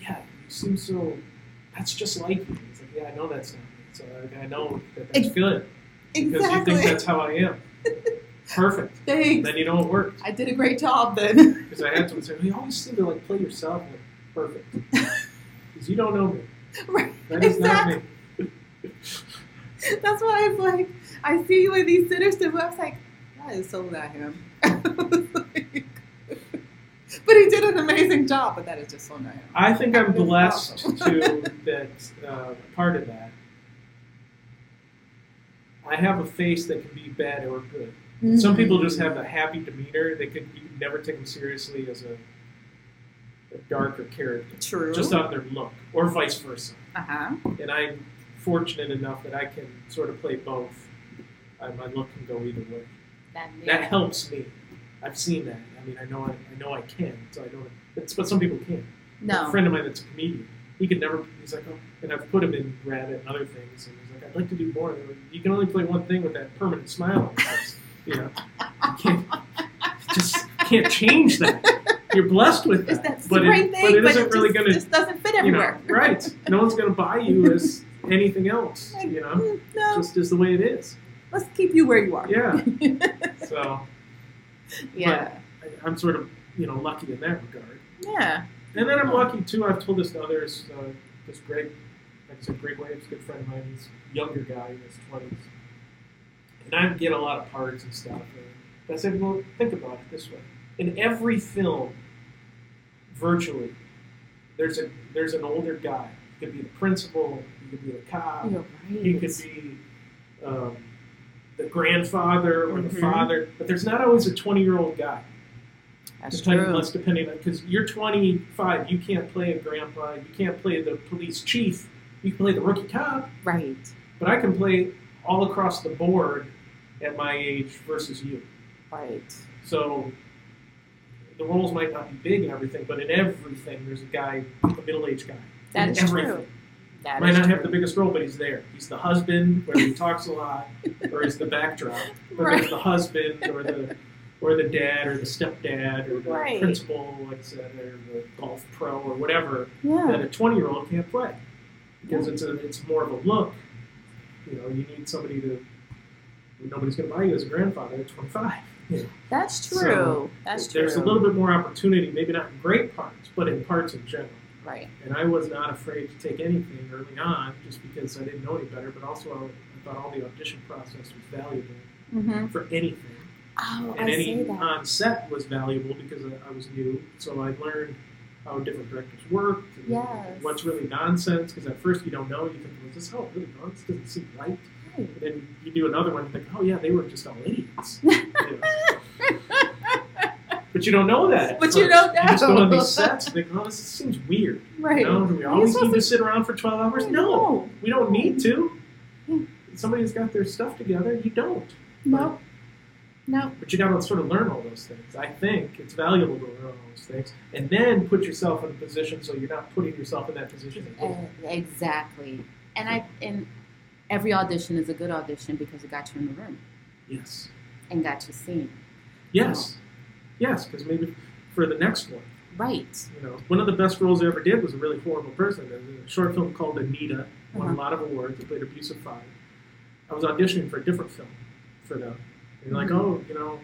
yeah, you seem so. That's just like you. It's like, yeah, I know that's not me. So like, I know that that's good because exactly. you think that's how I am. <laughs> Perfect. Thanks. Then you know it worked. I did a great job then. <laughs> Because I had to say, "You always seem to like play yourself." Like, perfect. <laughs> Because you don't know me. right. That is not me. <laughs> That's why it's like I see you in these sinister books. <laughs> I was like, that is so not him. but he did an amazing job. But that is just so not him. I think I'm blessed to <laughs> that uh, part of that. I have a face that can be bad or good. Some people just have a happy demeanor. They could you never take them seriously as a, a darker character, true. just on their look, or vice versa. uh huh. And I'm fortunate enough that I can sort of play both. Uh, my look can go either way. That, That helps me. I've seen that. I mean, I know I, I know I can. So I don't. It's but some people can't. A no. friend of mine that's a comedian. He could never. He's like, oh, and I've put him in Rabbit and other things, and he's like, I'd like to do more. Like, you can only play one thing with that permanent smile on your face. You know, you can't just can't change that. You're blessed with It's that, but it, thing, but it but isn't it really going to, just doesn't fit you know, everywhere. right? No one's going to buy you <laughs> as anything else. You know, mm, no, just is the way it is. let's keep you where you are. Yeah. <laughs> So yeah. I, I'm sort of you know lucky in that regard. Yeah. And then I'm lucky too. I've told this to others. Uh, this Greg, like I said, Greg Waves, good friend of mine. He's a younger guy in his twenties, and I get a lot of parts and stuff. And I said, well, think about it this way: in every film, virtually, there's a there's an older guy. Could be the principal. He could be the cop. You're He could be um, the grandfather or the Mhm. father. But there's not always a 20 year old guy. That's Depending, true. less depending on because you're 25, you can't play a grandpa, you can't play the police chief, you can play the rookie cop, Right. but I can play all across the board at my age versus you. Right. So the roles might not be big and everything, but in everything there's a guy, a middle-aged guy. That is everything. true. That Might not have the biggest role, but he's there. He's the husband, where he talks a lot, or he's the backdrop. But Right. the husband, or the or the dad, or the stepdad, or the Right. principal, like I said, or the golf pro, or whatever Yeah. that a 20 year old can't play because it's a it's more of a look. You know, you need somebody to. Nobody's going to buy you as a grandfather at 25. You know, That's true. So, That's true. There's a little bit more opportunity, maybe not in great parts, but in parts in general. Right. And I was not afraid to take anything early on just because I didn't know any better, but also I thought all the audition process was valuable Mm-hmm. for anything. Oh, and I any see that. on set was valuable because I, I was new. So I learned how different directors worked and Yes. what's really nonsense because at first you don't know. You think, well, is this how it really? This doesn't seem right. Right. And then you do another one and think, oh, yeah, they were just all idiots. <laughs> <laughs> Know. But you don't know that. at But you don't You just go on know. these sets and think, oh, this seems weird. right. You know, do we always need to sit around for 12 hours? No, we don't need to. Hmm. Somebody's got their stuff together. You don't. No. No. But you got to sort of learn all those things. I think it's valuable to learn all those things, and then put yourself in a position so you're not putting yourself in that position. again. Uh, exactly. And I and every audition is a good audition because it got you in the room Yes. and got you seen. Yes. Yes, because maybe for the next one, Right. you know, one of the best roles I ever did was a really horrible person. There's a short film called Anita, won Uh-huh. a lot of awards. I played abusive father. I was auditioning for a different film for them. And they're like, oh, you know,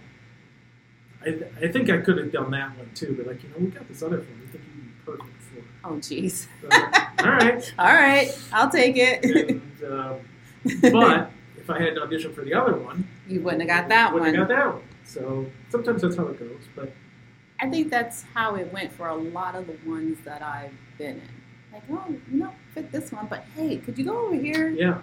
I, I think I could have done that one too, but like, you know, we got this other film. We think you'd be perfect for. it." Oh, jeez. So, all right. <laughs> All right, I'll take it. And, um, <laughs> but if I had to audition for the other one, you wouldn't have got that wouldn't one. have got that one. So sometimes that's how it goes. But I think that's how it went for a lot of the ones that I've been in. Like, oh, you don't fit this one, but hey, could you go over here yeah,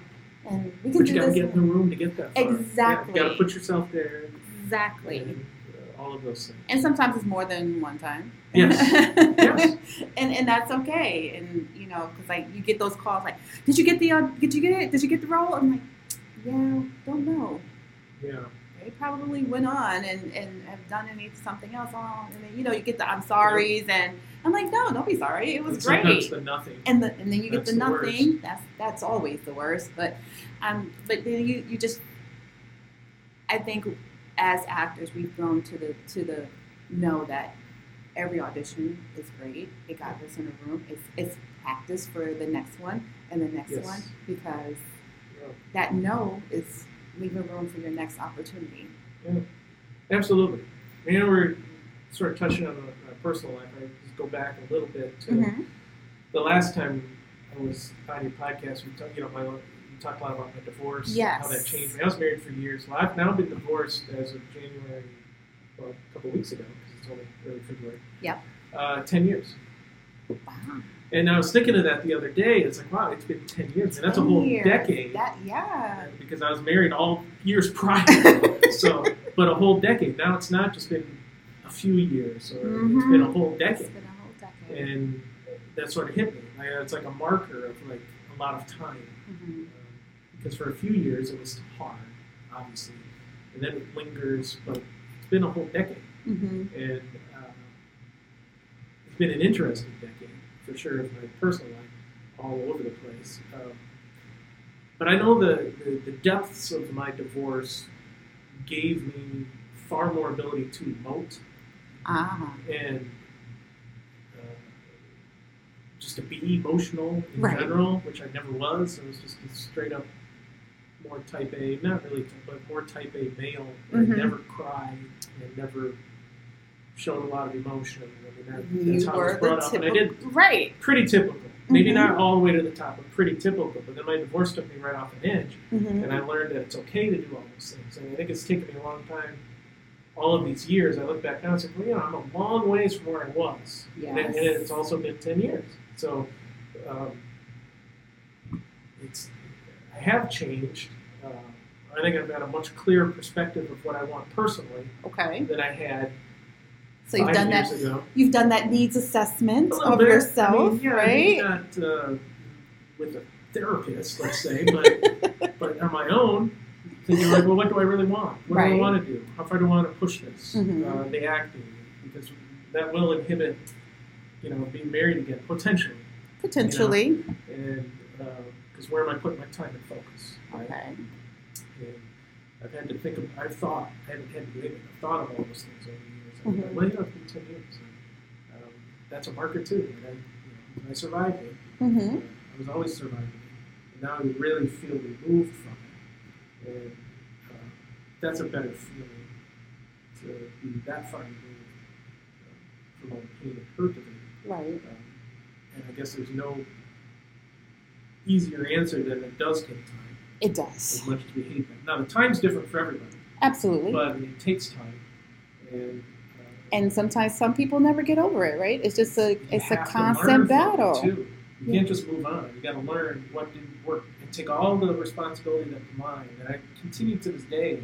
and we can but do you got to this? get in the room to get that far. Exactly. Yeah, you got to put yourself there. exactly. And, uh, all of those things. And sometimes it's more than one time. Yes. <laughs> Yes. and and that's okay. And you know, because like you get those calls like, did you get the uh, did you get it? Did you get the role? I'm like, yeah, don't know. Yeah. They probably went on and, and have done any something else. Oh, and then you know you get the I'm sorry's and I'm like, no, don't be sorry. It was And great. the nothing. and the and then you get That's the the worst. nothing. That's that's always the worst. But um, but then you you just, I think, as actors, we've grown to the to the know that every audition is great. It got us in a room. It's it's practice for the next one and the next Yes. one because Yeah. that no is leaving room for your next opportunity. Yeah, absolutely. You know, we're sort of touching on a, a personal life. I just go back a little bit to Mm-hmm. the last time I was on your podcast. We talked, you know, my you talked a lot about my divorce. and How that changed me. I was married for years. Well, I've now been divorced as of January, well, a couple weeks ago because it's only early February. Yep. Uh, Ten years. Wow. And I was thinking of that the other day. It's like, wow, it's been ten years, and that's a whole years. decade. That yeah. because I was married all years <laughs> prior. so, but a whole decade. Now it's not just been a few years, or it's Mhm. been a whole It's decade, been a whole decade. and that sort of hit me. Like, it's like a marker of like a lot of time, Mhm. um, because for a few years it was hard, obviously, and then it lingers. But it's been a whole decade, Mhm. and uh, it's been an interesting decade for sure of my personal life, all over the place. Um, but I know the, the, the depths of my divorce gave me far more ability to emote Ah. and uh, just to be emotional in Right. general, which I never was. I was just a straight up more type A, not really, but more type A male. Mhm. I never cried and never showed a lot of emotion. I mean, that, You that's how I was brought up. And I did right. pretty typical. Maybe Mhm. not all the way to the top, but pretty typical. But then my divorce took me right off an edge, Mhm. and I learned that it's okay to do all those things. And I think it's taken me a long time. All of these years, I look back now and say, well, you know, I'm a long ways from where I was. And, it- and it's also been 10 years. So um, it's I have changed. Uh, I think I've got a much clearer perspective of what I want personally Okay. than I had So you've done that. ago. You've done that needs assessment of bit. yourself, I mean, yeah, right? maybe not uh, with a therapist, let's say, but <laughs> but on my own, thinking like, well, what do I really want? What do I want to do? How far do I want to push this? Mhm. Uh, the acting, because that will inhibit, you know, being married again potentially, Potentially. and because where am I putting my time and focus? right? Okay. And I've had to think of, I've thought, I haven't had to do it, I've thought of all those things over the years. I'm like, Mhm. well, you know, it's 10 years. Um, that's a marker too. And I, you know, I survived it. Mm-hmm. Uh, I was always surviving it. And now I really feel removed from it. And uh, that's a better feeling to be that far removed uh, from all the pain and hurt of it. Right. Um, and I guess there's no easier answer than it does take time It does. as much as we hate that. Now, the time's different for everybody, Absolutely. but it takes time. And, and sometimes some people never get over it, right? It's just a it's a have to learn constant battle. You Yeah. can't just move on. You got to learn what didn't work and take all the responsibility that's mine. And I continue to this day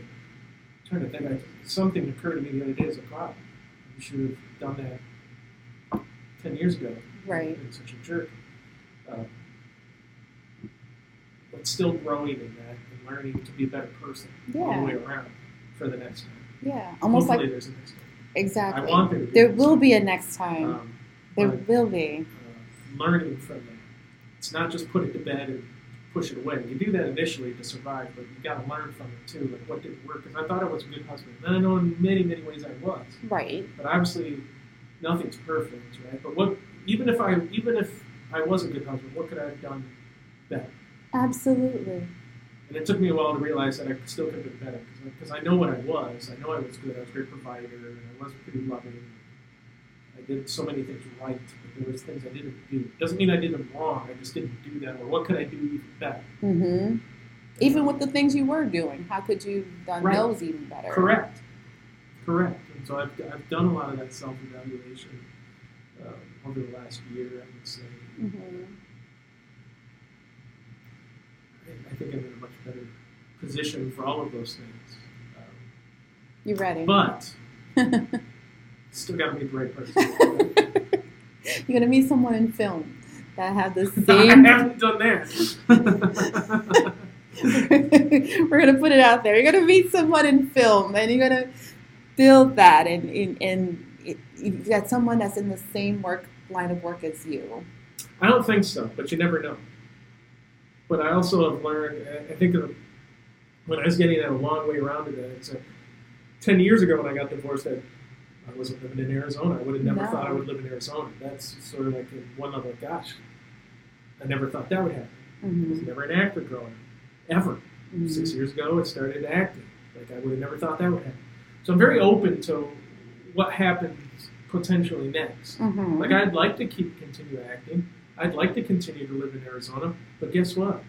trying to think. I, something occurred to me the other day as a wow, you should have done that ten years ago. Right. Been such a jerk. Um, but still growing in that and learning to be a better person all the way around for the next time. Yeah, almost Hopefully like there's a next time. Exactly. I want there to be. there will be a next time. Um, there will be. uh, learning from that. It's not just put it to bed and push it away. You do that initially to survive, but you got to learn from it too. Like what didn't work? Because I thought I was a good husband, and I know in many, many ways I was. Right. But obviously, nothing's perfect, right? But what, even if I, even if I was a good husband, what could I have done better? Absolutely. And it took me a while to realize that I still could have been better because I know what I was. I know I was good. I was a great provider, and I was pretty loving. I did so many things right, but there was things I didn't do. Doesn't mean I did them wrong. I just didn't do them. Or what could I do even better? hmm Even with the things you were doing, how could you have done Right. those even better? Correct. Correct. And so I've, I've done a lot of that self evaluation um, over the last year. I would say. hmm I, think I'm in a much better position for all of those things. Um, You ready? but <laughs> still got to meet the right person. <laughs> You're gonna meet someone in film that had the <laughs> same. I haven't done that. We're gonna put it out there. You're gonna meet someone in film, and you're gonna build that, and and, and it, you got someone that's in the same work line of work as you. I don't think so, but you never know. But I also have learned. I- think of when I was getting at a long way around to that. It's a, ten years ago when I got divorced, I, I wasn't living in Arizona. I would have never No. thought I would live in Arizona. That's sort of like a one level. Gosh, I never thought that would happen. I was Mm-hmm. never an actor growing up, ever. Six years ago, I started acting. Like I would have never thought that would happen. So I'm very open to what happens potentially next. hmm Like I'd like to keep continue acting. I'd like to continue to live in Arizona, but guess what? I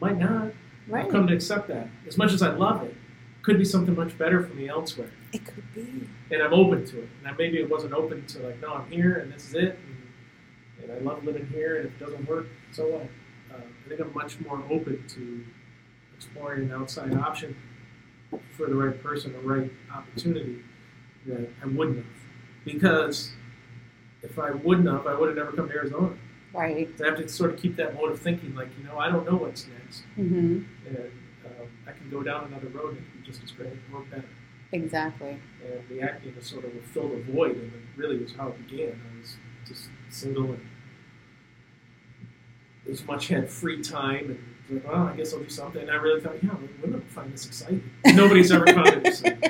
might not. right. I've come to accept that. As much as I love it, could be something much better for me elsewhere, It could be. and I'm open to it. And I maybe it wasn't open to like, no, I'm here and this is it, and, and I love living here. And if it doesn't work, so what? Uh, I think I'm much more open to exploring an outside option for the right person, the right opportunity that I wouldn't have. Because if I wouldn't have, I would have never come to Arizona. Right. So I have to sort of keep that mode of thinking, like, you know, I don't know what's next. hmm And um, I can go down another road and it can be just as great or better. Exactly. And the acting is sort of will fill the void, and it really was how it began. I was just single and as much had free time, and like, well, I guess I'll do something. And I really thought, yeah, women find this exciting. Nobody's ever found it exciting.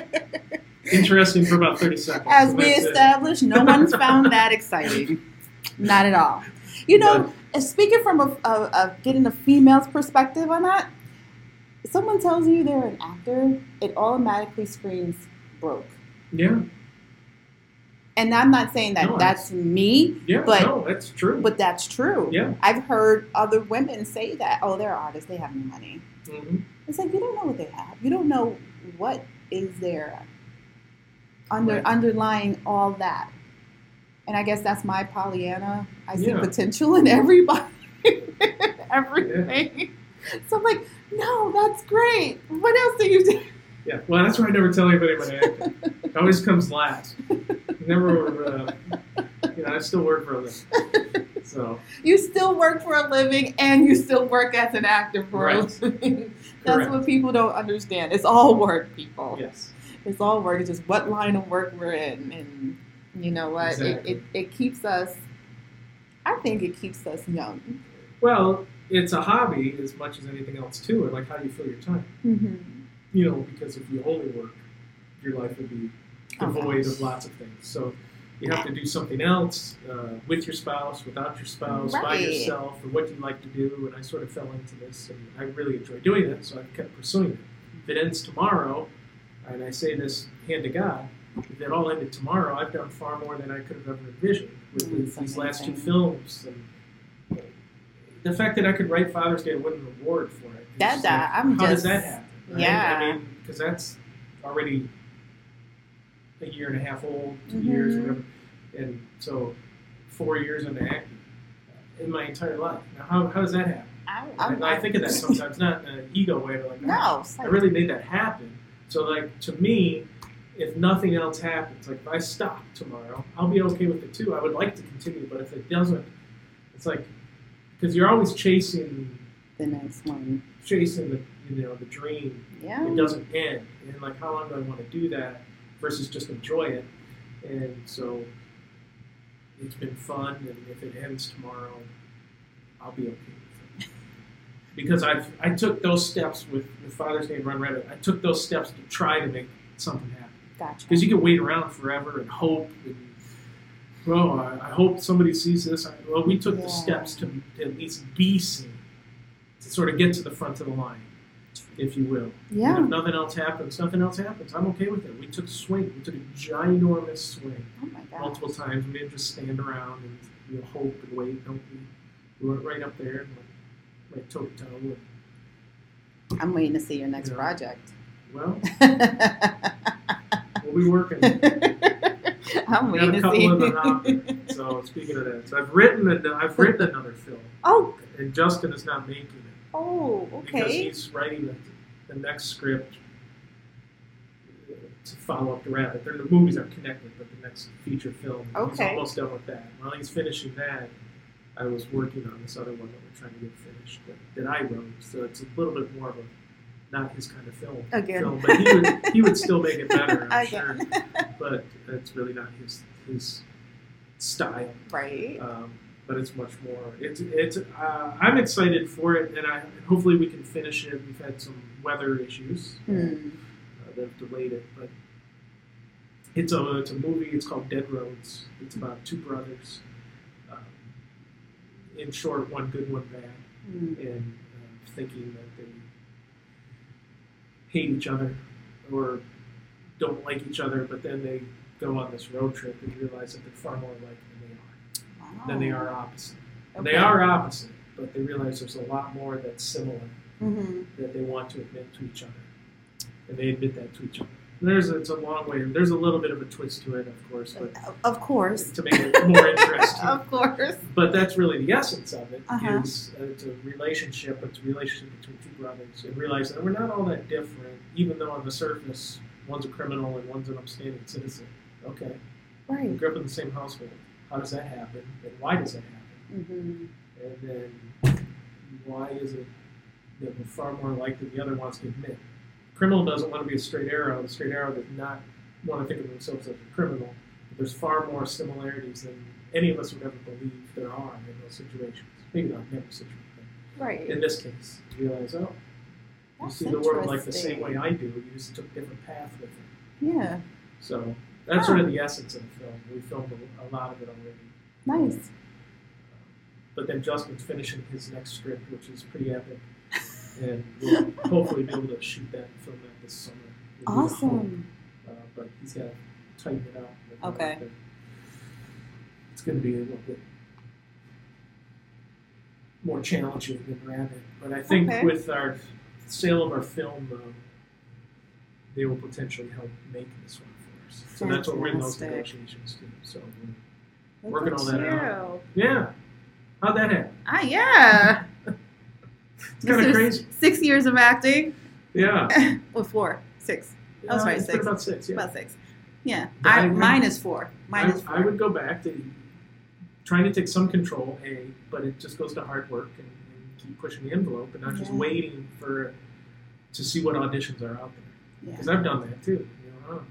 <laughs> interesting for about thirty seconds. As we established, no one's found that exciting. <laughs> Not at all. You know, speaking from a, a, a getting a female's perspective on that, someone tells you they're an actor, it automatically screams broke. yeah, And I'm not saying that No, that's me, yeah, But- no, that's true. but that's true. yeah, I've heard other women say that. Oh, they're artists. They have no money. hmm It's like you don't know what they have. You don't know what is there under Right. underlying all that. And I guess that's my Pollyanna. I see Yeah. potential in everybody, <laughs> everything. So I'm like, no, that's great. What else do you do? yeah. Well, that's why I never tell anybody when <laughs> I. It always comes last. Never, uh, you know, I still work for a living. So, You still work for a living, and you still work as an actor for Right. a <laughs> living. That's Correct. what people don't understand. It's all work, people. yes. it's all work. It's just what line of work we're in, and you know what? Exactly. It, it it keeps us. I think it keeps us young. Well, it's a hobby as much as anything else, too, like how do you fill your time. Mm-hmm. You know, because if you only work, your life would be Oh, devoid gosh. of lots of things. So you have to do something else uh, with your spouse, without your spouse, by yourself, or what you like to do. And I sort of fell into this, and I really enjoy doing it, so I kept pursuing it. If it ends tomorrow, and I say this hand to God, if it all ended tomorrow, I've done far more than I could have ever envisioned with Mm, these, these last two films. And the fact that I could write Father's Day and win an award for it. That- that- like, I'm how just- does that happen? right? yeah. I mean, because that's already a year and a half old, 2 Mhm. years, whatever. And so, four years into acting in my entire life. Now, how, how does that happen? I, And I think of that sometimes, not in an ego way, but like, <laughs> No, "Gosh, it's I really made that happen. So, like, to me, if nothing else happens, like if I stop tomorrow, I'll be okay with it too. I would like to continue, but if it doesn't, it's like, because you're always chasing the next one. chasing the you know the dream Yeah. it doesn't end and like how long do i want to do that versus just enjoy it and so it's been fun and if it ends tomorrow i'll be okay with it <laughs> because i've i took those steps with, with father's day and run rabbit i took those steps to try to make something happen Gotcha. because you can wait around forever and hope and well i, I hope somebody sees this I, well we took Yeah. the steps to, to at least be seen to sort of get to the front of the line if you will Yeah. and if nothing else happens nothing else happens i'm okay with it we took a swing we took a ginormous swing Oh my gosh. multiple times we didn't just stand around and you know, hope and wait no we, we went right up there and went right toe to toe and I'm waiting to see your next project. well <laughs> we'll be working <laughs> I'm We waiting to see. in the hopper. So speaking of that, so I've written an, I've written another film, oh, and Justin is not making it oh, okay. because he's writing the, the next script to follow up the Rabbit. They're, the movies are connected, but the next feature film, he's Okay. almost done with that. While he's finishing that, I was working on this other one that we're trying to get finished that, that I wrote. So it's a little bit more of a not his kind of film. Again. Film, but he would he would still make it better, I'm <laughs> sure. But it's really not his his style. right. Um, but it's much more. It's it's. Uh, I'm excited for it, and I hopefully we can finish it. We've had some weather issues Hmm. uh, that have delayed it, but it's a it's a movie. It's called Dead Roads. It's about two brothers. Um, in short, one good, one bad, Hmm. and uh, thinking that they hate each other or don't like each other, but then they go on this road trip and realize that they're far more alike than they are Wow. than they are opposite. Okay. They are opposite, but they realize there's a lot more that's similar Mhm. that they want to admit to each other, and they admit that to each other. There's a, it's a long way. There's a little bit of a twist to it, of course, but Of course. to make it more interesting. <laughs> Of course. But that's really the essence of it. Uh-huh. Is uh, it's a relationship. It's a relationship between two brothers, and realize that we're not all that different, even though on the surface one's a criminal and one's an upstanding citizen. Okay, we Right. grew up in the same household. How does that happen, and why does that happen? hmm And then why is it that we're far more likely the other wants to admit? Criminal doesn't want to be a straight arrow. The straight arrow does not want to think of themselves as a criminal. But there's far more similarities than any of us would ever believe there are in those situations. Maybe not in every situation, but Right. in this case, you realize, oh, you see the world like the same way I do. You just took a different path with it. Yeah. So that's sort of the essence of the film. We filmed a, a lot of it already. Nice. But then Justin's finishing his next script, which is pretty epic. And we'll hopefully be able to shoot that and film that this summer. would be the hope. Awesome. Uh, but he's got to tighten it up. Okay. It's going to be a little bit more challenging than Rabbit. But I think Okay. with our sale of our film, um, they will potentially help make this one for us. So that's what we're in those negotiations too. So we're- Look Working all that you. yeah. How'd that happen? Ah, yeah. It's kind of crazy. Six years of acting. Yeah. <laughs> Well, four, six, I was Uh, right, six. about six, yeah. about six. Yeah, I I, would- mine is four. Mine I, is four. I would go back to trying to take some control, A, but it just goes to hard work and, and keep pushing the envelope and not just waiting for to see what auditions are out there. yeah. Because I've done that too. You know, oh,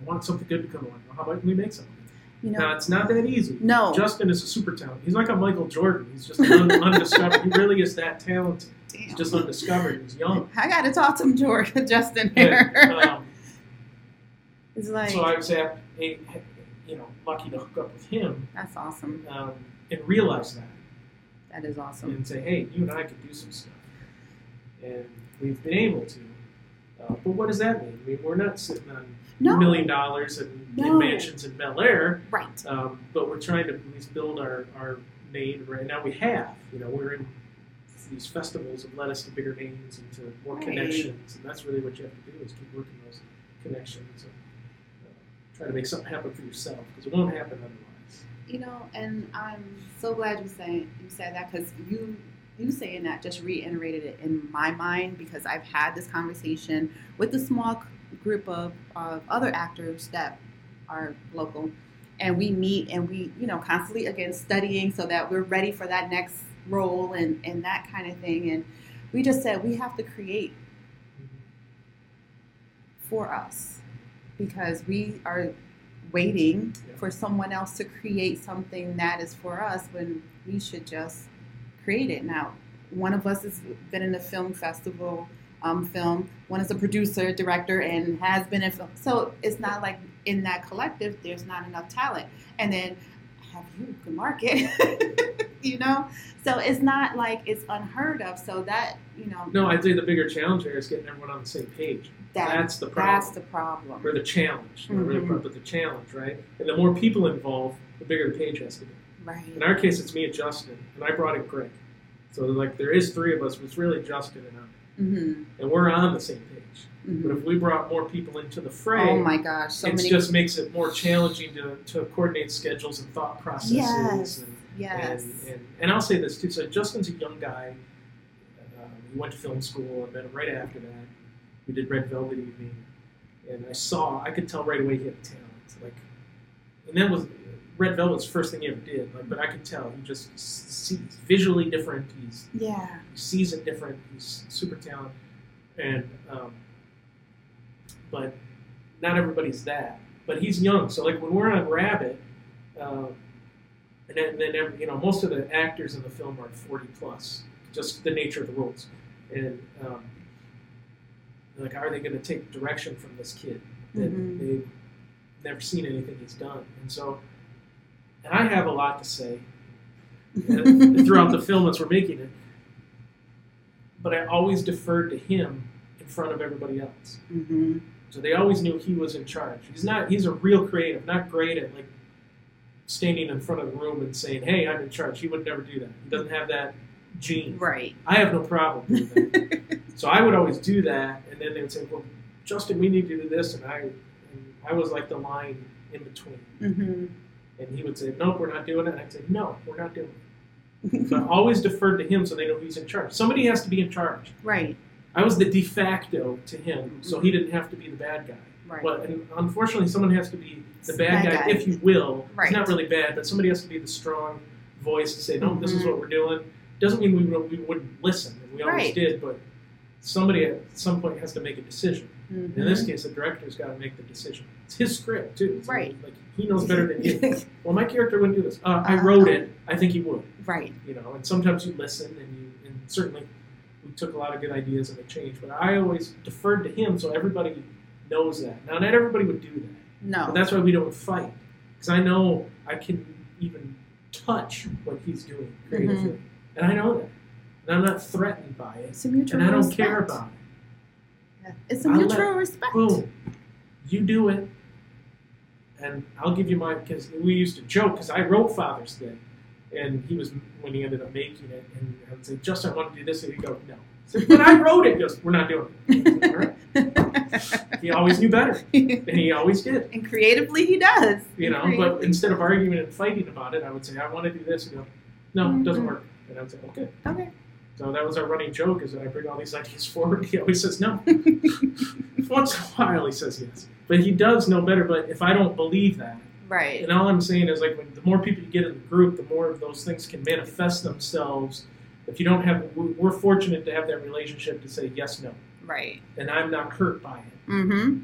I want something good to come along. Well, how about we make something? You know, now, it's not that easy. no. Justin is a super talent. He's like a Michael Jordan. He's just un- <laughs> undiscovered. He really is that talented. He's just undiscovered. He's young. I got to talk to him, George, <laughs> Justin here. um, <laughs> it's like so I was happy, you know, lucky to hook up with him that's awesome. um, and realize that. That is awesome. and say, hey, you and I could do some stuff. And we've been able to. Uh, but what does that mean? I mean, we're not sitting on No. million dollars and, No. in mansions in Bel Air, Right. um, but we're trying to at least build our, our name right now. We have. You know, we're in these festivals have led us to bigger names and to more Right. connections, and that's really what you have to do is keep working those connections and uh, try to make something happen for yourself because it won't happen otherwise. You know, and I'm so glad you say you said that because you you saying that just reiterated it in my mind because I've had this conversation with a small group of, of other actors that are local, and we meet and we you know constantly again studying so that we're ready for that next role and and that kind of thing. And We just said we have to create for us because we are waiting for someone else to create something that is for us when we should just create it. Now, one of us has been in a film festival um, film, one is a producer, director, and has been in film. So it's not like in that collective, there's not enough talent. And then have you can market, <laughs> you know? So it's not like it's unheard of. So that, you know, No, I'd say the bigger challenge here is getting everyone on the same page. that, that's the problem. That's the problem. Or the challenge, not really the Mhm. problem, but the challenge, right? And the more people involved, the bigger the page has to be. Right. In our case, it's me and Justin, and I brought in Greg. So like there is three of us, but it's really Justin and I, Mm-hmm. and we're on the same page. But hmm if we brought more people into the fray, Oh my gosh, so it many. just makes it more challenging to, to coordinate schedules and thought processes. yes. And, yes. and, and, and I'll say this too. So Justin's a young guy. Uh, he went to film school, and then right after that, we did Red Velvet Evening, and I saw, I could tell right away he had talent. Like, and that was Red Velvet's first thing he ever did. Like, but I could tell he just sees visually different. He's yeah. he sees it different. He's super talented, and um, but not everybody's that. But he's young, so like when we're on Rabbit, um, and then, and then every, you know most of the actors in the film are forty plus, just the nature of the roles, and um, like are they going to take direction from this kid that Mhm. they've never seen anything he's done, and so. And I have a lot to say, <laughs> throughout the film as we're making it. But I always deferred to him in front of everybody else. hmm So they always knew he was in charge. He's not he's a real creative, not great at like standing in front of the room and saying, Hey, I'm in charge. He would never do that. He doesn't have that gene. Right. I have no problem doing that. <laughs> so I would always do that and then they would say, Well, Justin, we need to do this and I and I was like the line in between. hmm And he would say, Nope, we're not doing it. And I'd say, No, we're not doing it. So I always deferred to him so they know he's in charge. Somebody has to be in charge. right. I was the de facto to him, so he didn't have to be the bad guy. Right. But and unfortunately, someone has to be the Bad bad, guy, guy. if you will. Right. It's not really bad, but somebody has to be the strong voice to say, "No, this is Mhm. what we're doing." Doesn't mean we we wouldn't listen, we always Right. did. But somebody at some point has to make a decision. Mhm. In this case, the director's got to make the decision. It's his script too. It's Right. Like he knows better than you. <laughs> well, my character wouldn't do this. Uh, I wrote it. I think he would right. you know, and sometimes you listen and you, and certainly we took a lot of good ideas and they changed, but I always deferred to him so everybody knows that. Now, not everybody would do that, No. but that's why we don't fight, because I know I can even touch what he's doing creatively, Mm-hmm. and I know that, and I'm not threatened by it, it's a mutual and I don't respect. care about Yeah. It's a mutual let- respect. it. Boom, you do it, and I'll give you my because we used to joke because I wrote Father's Day, and he was when he ended up making it, and I would say, Justin, I want to do this, and he'd go, no. I said, but I wrote it. Just we're not doing it. Right. <laughs> He always knew better, and he always did. and creatively, he does. You know, Creatively. but instead of arguing and fighting about it, I would say, I want to do this. He'd go, no, it doesn't Mhm. work. And I would say, okay. Okay. So that was our running joke is that I bring all these ideas forward. He always says no. <laughs> Once in a while he says yes. But he does know better. But if I don't believe that, right. and all I'm saying is like when the more people you get in the group, the more of those things can manifest themselves. If you don't have, we- we're fortunate to have that relationship to say yes, no, Right. and I'm not hurt by it. Mm-hmm.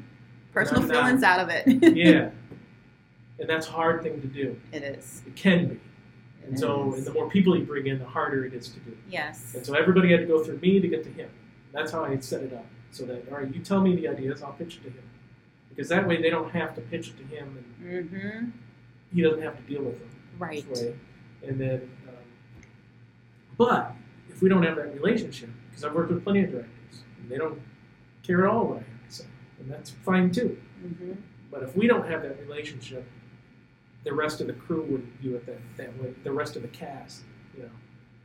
Personal I'm not- feelings out of it. Yeah, <laughs> and that's a hard thing to do. it is. It can be, It and so is. and the more people you bring in, the harder it is to do. yes. And so everybody had to go through me to get to him. That's how I set it up. So that, all right, you tell me the ideas, I'll pitch it to him. Because that way they don't have to pitch it to him and Mm-hmm. he doesn't have to deal with them. Right. This way. And then, um, but if we don't have that relationship, because I've worked with plenty of directors, and they don't care at all what I have to say. And that's fine too. Mm-hmm. But if we don't have that relationship, the rest of the crew wouldn't view it that, that way. The rest of the cast, you know,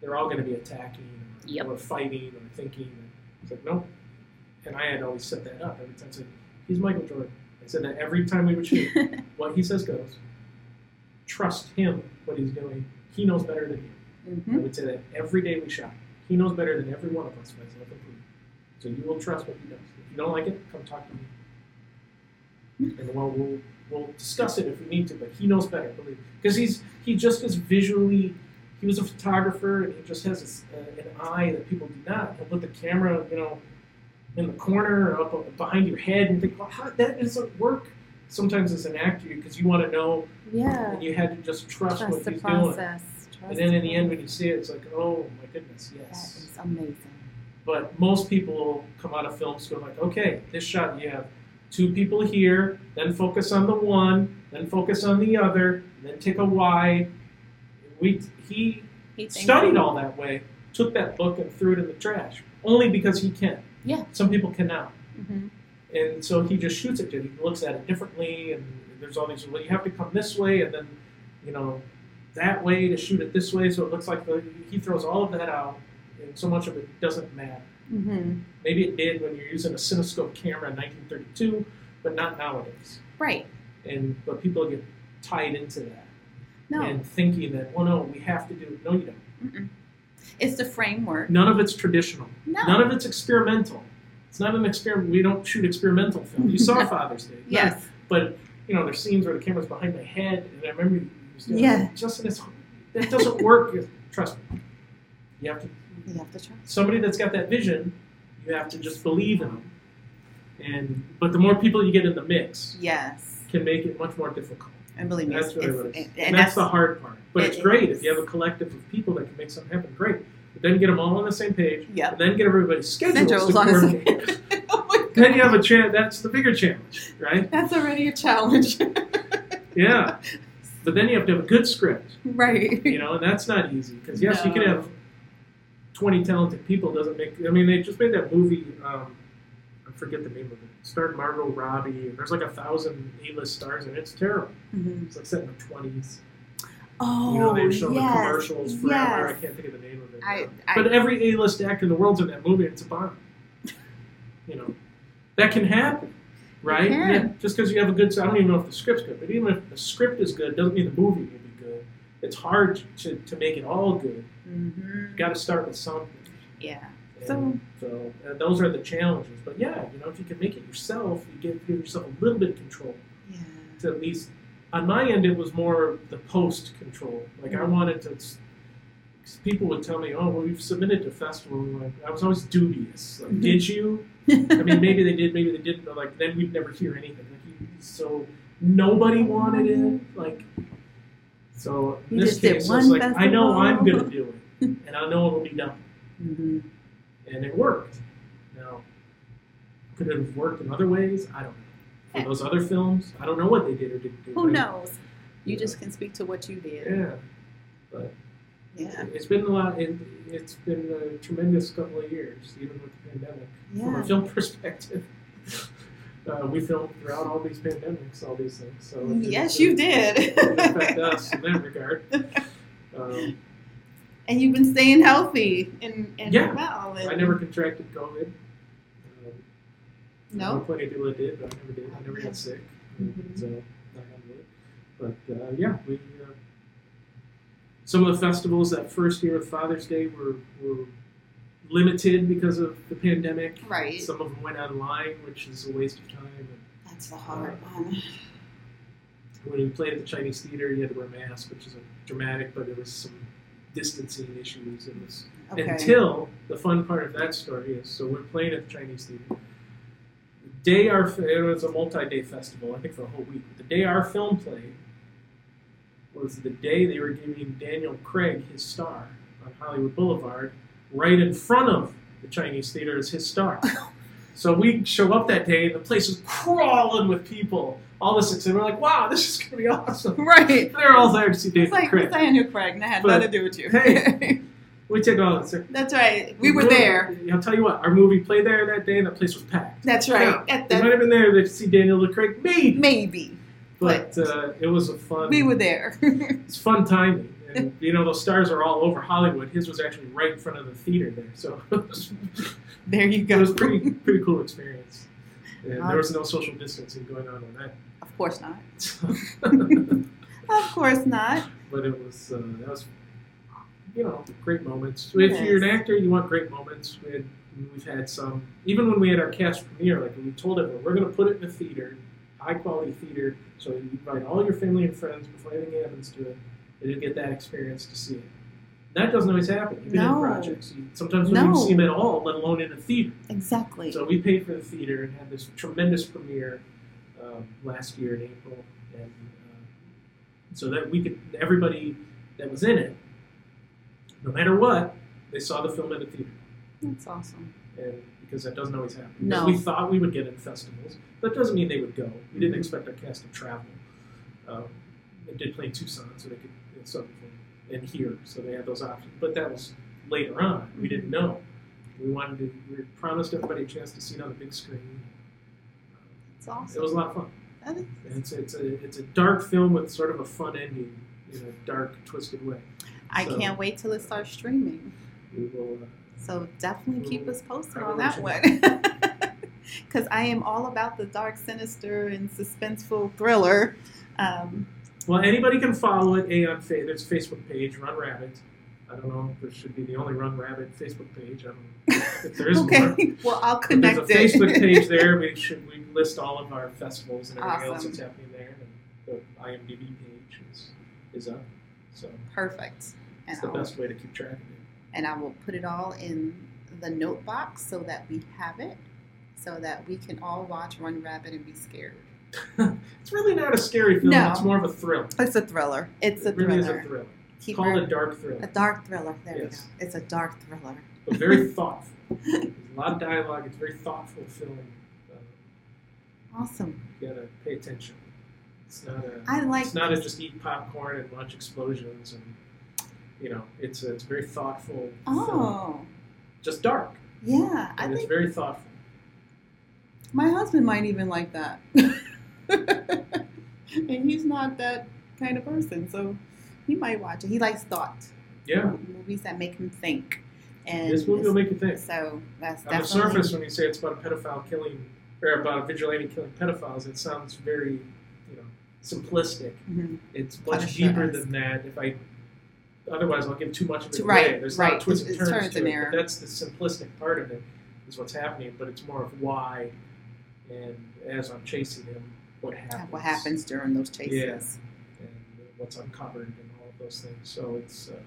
they're all going to be attacking or, Yep. or fighting or thinking. And it's like, nope. And I had always set that up every time. I said, he's Michael Jordan. I said that every time we would shoot. <laughs> what he says goes. Trust him, what he's doing. He knows better than you. I mm-hmm. would say that every day we shot. He knows better than every one of us, myself included. So you will trust what he does. If you don't like it, come talk to me. And we'll, we'll, we'll discuss it if we need to, but he knows better, believe Because he's he just as visually, he was a photographer and he just has this, uh, an eye that people do not. He'll put the camera, you know, in the corner or up behind your head and think, well, how, that doesn't work. Sometimes as an actor, because you want to know, Yeah. and you had to just trust, Trust what the he's doing. process. And then in the end, when you see it, it's like, oh my goodness, That yes. is amazing. But most people will come out of film school like, okay, this shot you have two people here, then focus on the one, then focus on the other, then take a wide. We he He studied all that way, took that book and threw it in the trash, only because he can. Yeah. Some people cannot, hmm and so he just shoots it. He looks at it differently, and there's all these. Well, you have to come this way, and then you know that way to shoot it this way, so it looks like the, he throws all of that out, and so much of it doesn't matter. hmm Maybe it did when you're using a cinescope camera in 1932, but not nowadays. Right. And but people get tied into that No. and thinking that, well, no, we have to do it. No, you don't. Mm-mm. It's the framework. None of it's traditional. No. None of it's experimental. It's not an experiment. We don't shoot experimental film. You saw <laughs> Father's Day. Yes. But you know, there's scenes where the camera's behind my head, and I remember you was doing Yeah. Justin, it's, that doesn't work. Trust me. You have to You have to try. somebody that's got that vision, you have to just believe in them. And but the more people you get in the mix Yes. can make it much more difficult. And believe me, That's it's, really it's, what it is. and, And, and that's, that's the hard part. But it's great is. if you have a collective of people that can make something happen. Great. But then get them all on the same page, Yep. and then get everybody's schedules Schedules to on the coordinate. <laughs> oh <laughs> then you have a chance. That's the bigger challenge, right? That's already a challenge. <laughs> Yeah. But then you have to have a good script, right. you know, and that's not easy because yes, you can have twenty talented people. Doesn't make. I mean, they just made that movie. Um, I forget the name of it. Starred Margot Robbie. And there's like a thousand A-list stars, and it's terrible. Mhm. It's like set in the twenties. Oh, You know, they show yes. the commercials forever. I can't think of the name of it. I. I, but every A-list actor in the world's in that movie. and It's a bomb. <laughs> you know, that can happen, right? can. Yeah, just because you have a good, I don't even know if the script's good, but even if the script is good, doesn't mean the movie will be good. It's hard to, to make it all good. Mhm. You got to start with something. Yeah. And So- so uh, those are the challenges. But yeah, you know, if you can make it yourself, you give, give yourself a little bit of control. Yeah. To at least, on my end, it was more the post control. Like I Mhm. wanted to. People would tell me, "Oh, well, we've submitted to festival." Like, I was always dubious. Like, Mhm. did you? I mean, maybe they did, maybe they didn't. But like, then we'd never hear anything. Like, you, so nobody wanted it. Like, so in You this just case, I was one like, I know I'm gonna do it, and I know it'll be done hmm and it worked. Now, could it have worked in other ways? I don't know. For those other films, I don't know what they did or didn't do. Who right? knows? You just can speak to what you did. Yeah, but Yeah. it's been a lot. It, it's been a tremendous couple of years, even with the pandemic. yeah. From a film <laughs> perspective, uh, we filmed throughout all these pandemics, all these things. So Yes, you did. affect us in that regard. <laughs> Um, and you've been staying healthy and, and Yeah. well. And I never contracted COVID. Um, I know No. plenty of people that did, but I never did. I never got sick. Mhm. So, knock on wood. But uh, yeah, we. Uh, some of the festivals that first year of Father's Day were, were limited because of the pandemic. Right. Some of them went online, which is a waste of time. And That's the hard one. when you played at the Chinese theater, you had to wear masks, which is a dramatic, but there was some distancing issues. It this Okay. until the fun part of that story is so we're playing at the Chinese theater. The day our it was a multi-day festival, I think for a whole week. The day our film played was the day they were giving Daniel Craig his star on Hollywood Boulevard, right in front of the Chinese theater as his star. <laughs> so we show up that day and the place is crawling with people. All this excitement. We're like, wow, this is gonna be awesome. <laughs> Right. They're all there to see It's Daniel like Craig. it's Daniel Craig, and that had But, nothing to do with you. hey. <laughs> We take all this. That's right. We were there. I'll tell you what, our movie played there that day, and that place was packed. That's right. Yeah, That- that- might have been there to see Daniel Craig, maybe, maybe but uh, it was a fun. we were there. <laughs> It's fun timing, and you know those stars are all over Hollywood. His was actually right in front of the theater there, so there you go. it was pretty pretty cool experience. And Uh, there was no social distancing going on on that. Of course not. <laughs> Of course not. but it was uh, that was you know great moments. If you're an actor, you want great moments. We had, we've had some even when we had our cast premiere, like we told everyone we're going to put it in a theater, high quality theater, so you invite all your family and friends before anything happens to it, and you get that experience to see it. That doesn't always happen. Even No. in projects, you, sometimes we No. don't see them at all, let alone in a theater. Exactly. So we paid for the theater and had this tremendous premiere um, last year in April, and uh, so that we could everybody that was in it, no matter what, they saw the film in the theater, That's awesome. and because that doesn't always happen. No. We thought we would get in festivals, but it doesn't mean they would go. We didn't Mhm. expect our cast to travel. Um, they did play in Tucson, so they could get something in here, so they had those options. But that was later on. We didn't know. We wanted to. We promised everybody a chance to see it on the big screen. It's It was a lot of fun. That is- And it's it's a it's a dark film with sort of a fun ending in a dark, twisted way. I So- can't wait till it starts streaming. We will. Uh, So definitely keep us posted on that one. <laughs> Because I am all about the dark, sinister, and suspenseful thriller. Um, well, anybody can follow it. A on fa- there's a Facebook page, Run Rabbit. I don't know. if There should be the only Run Rabbit Facebook page. I don't know if there is okay, more. <laughs> well, I'll But connect there's a it. Facebook page <laughs> there. We should we list all of our festivals and everything else that's happening there. And the IMDb page is is up. So Perfect. And it's the I'll, best way to keep track of it. and I will put it all in the note box so that we have it, so that we can all watch Run Rabbit and be scared. <laughs> it's really not a scary film. No. It's more of a thrill. It's a thriller. It's a it really thriller. is a thriller. Keep Called a dark thriller. a dark thriller. There Yes. we go. It's a dark thriller. but very <laughs> thoughtful. There's a lot of dialogue. It's very thoughtful film. Uh, Awesome. you gotta pay attention. It's not a. I like it's not a just eat popcorn and watch explosions and you know. It's a, it's a very thoughtful film. Oh, Just dark, yeah. I and it's think very thoughtful. my husband might even like that. <laughs> and he's not that kind of person, so he might watch it. He likes thought. Yeah, Movies that make him think. And this movie will make you think. so that's On the surface, when you say it's about a pedophile killing or about a vigilante killing pedophiles, it sounds very, you know, simplistic. Mhm. It's much Punisher deeper than that. If I, otherwise, I'll give too much of it Too- away. There's right. not twists and turns, turns to it, but that's the simplistic part of it. Is what's happening, but it's more of why, and as I'm chasing him, what happens. what happens during those chases. and what's uncovered and those things. So it's, uh,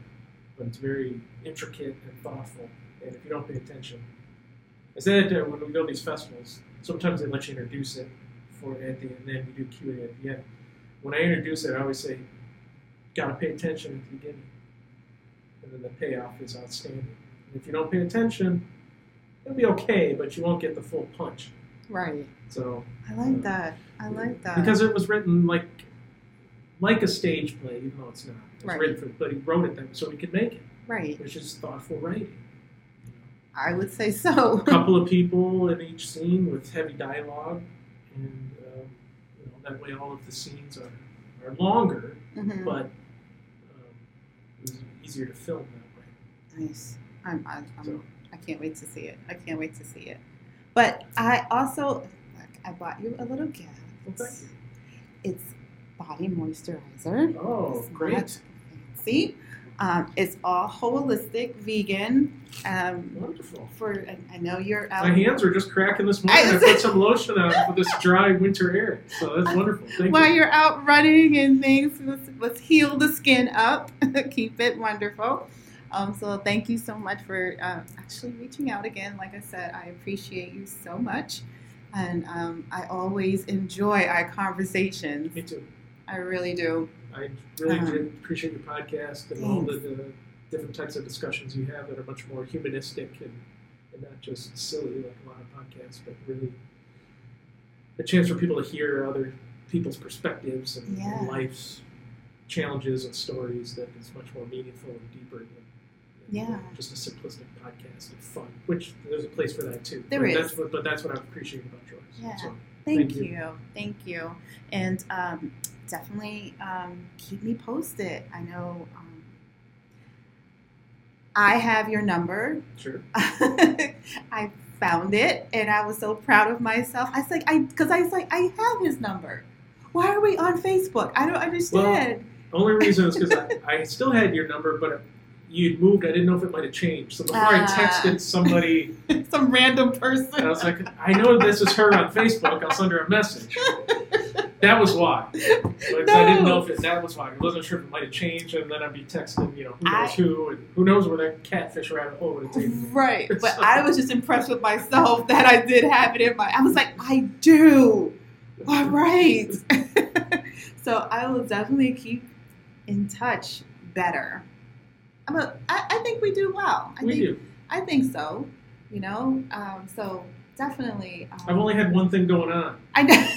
but it's very intricate and thoughtful. And if you don't pay attention, I said uh, when we go to these festivals, sometimes they let you introduce it for at the and then you do Q and A at the end. When I introduce it, I always say, "Gotta pay attention at the beginning," and then the payoff is outstanding. And if you don't pay attention, it'll be okay, but you won't get the full punch. Right. So I like that. I like that. because it was written like like a stage play, even though it's not. It's Right. written for, but he wrote it that so he could make it. right. It's just thoughtful writing. I would say so. A <laughs> couple of people in each scene with heavy dialogue, and um, you know that way all of the scenes are, are longer, Mhm. but um, it was easier to film that way. Nice. I'm, I'm, I'm So I can't wait to see it. I can't wait to see it. But I also, look, I bought you a little gift. well, thank you. It's body moisturizer. Oh, It's great! Fancy. Um, it's all holistic, vegan. Um, Wonderful. for I, I know you're out. My hands are just cracking this morning. I, I- put some lotion on for this dry winter air, so that's wonderful. Thank you. while you. you're out running and things. Let's, let's heal the skin up, <laughs> keep it wonderful. Um, so thank you so much for uh, actually reaching out again. Like I said, I appreciate you so much, and um, I always enjoy our conversations. Me too. I really do. I really Um, do appreciate your podcast and all the, the different types of discussions you have that are much more humanistic and, and not just silly like a lot of podcasts, but really a chance for people to hear other people's perspectives and, Yeah. and life's challenges and stories that is much more meaningful and deeper than, Yeah. just a simplistic podcast and fun, which there's a place for that too. There but is. That's what, but that's what I appreciate about yours. Yeah. So, Thank, Thank you. you. Thank you. And um, definitely um, keep me posted. I know um, I have your number. sure. <laughs> I found it and I was so proud of myself. I was like, I because I was like, I have his number. Why are we on Facebook? I don't understand. Well, Only reason is because <laughs> I, I still had your number, but you'd moved. I didn't know if it might have changed. So before I Ah. texted somebody, <laughs> Some random person. I was like, I know this is her on Facebook. I'll send her a message. That was why. But I didn't know if it, that was why. I wasn't sure if it might have changed, and then I'd be texting, you know, who knows I- who, and who knows where that catfish rabbit hole would have taken me. Right, <laughs> but I was just impressed with myself that I did have it in my. I was like, I do. All right. <laughs> so I will definitely keep in touch better. I'm a, I, I think we do well. I we think do. I think so. You know, um, so definitely. Um, I've only had one thing going on, I know.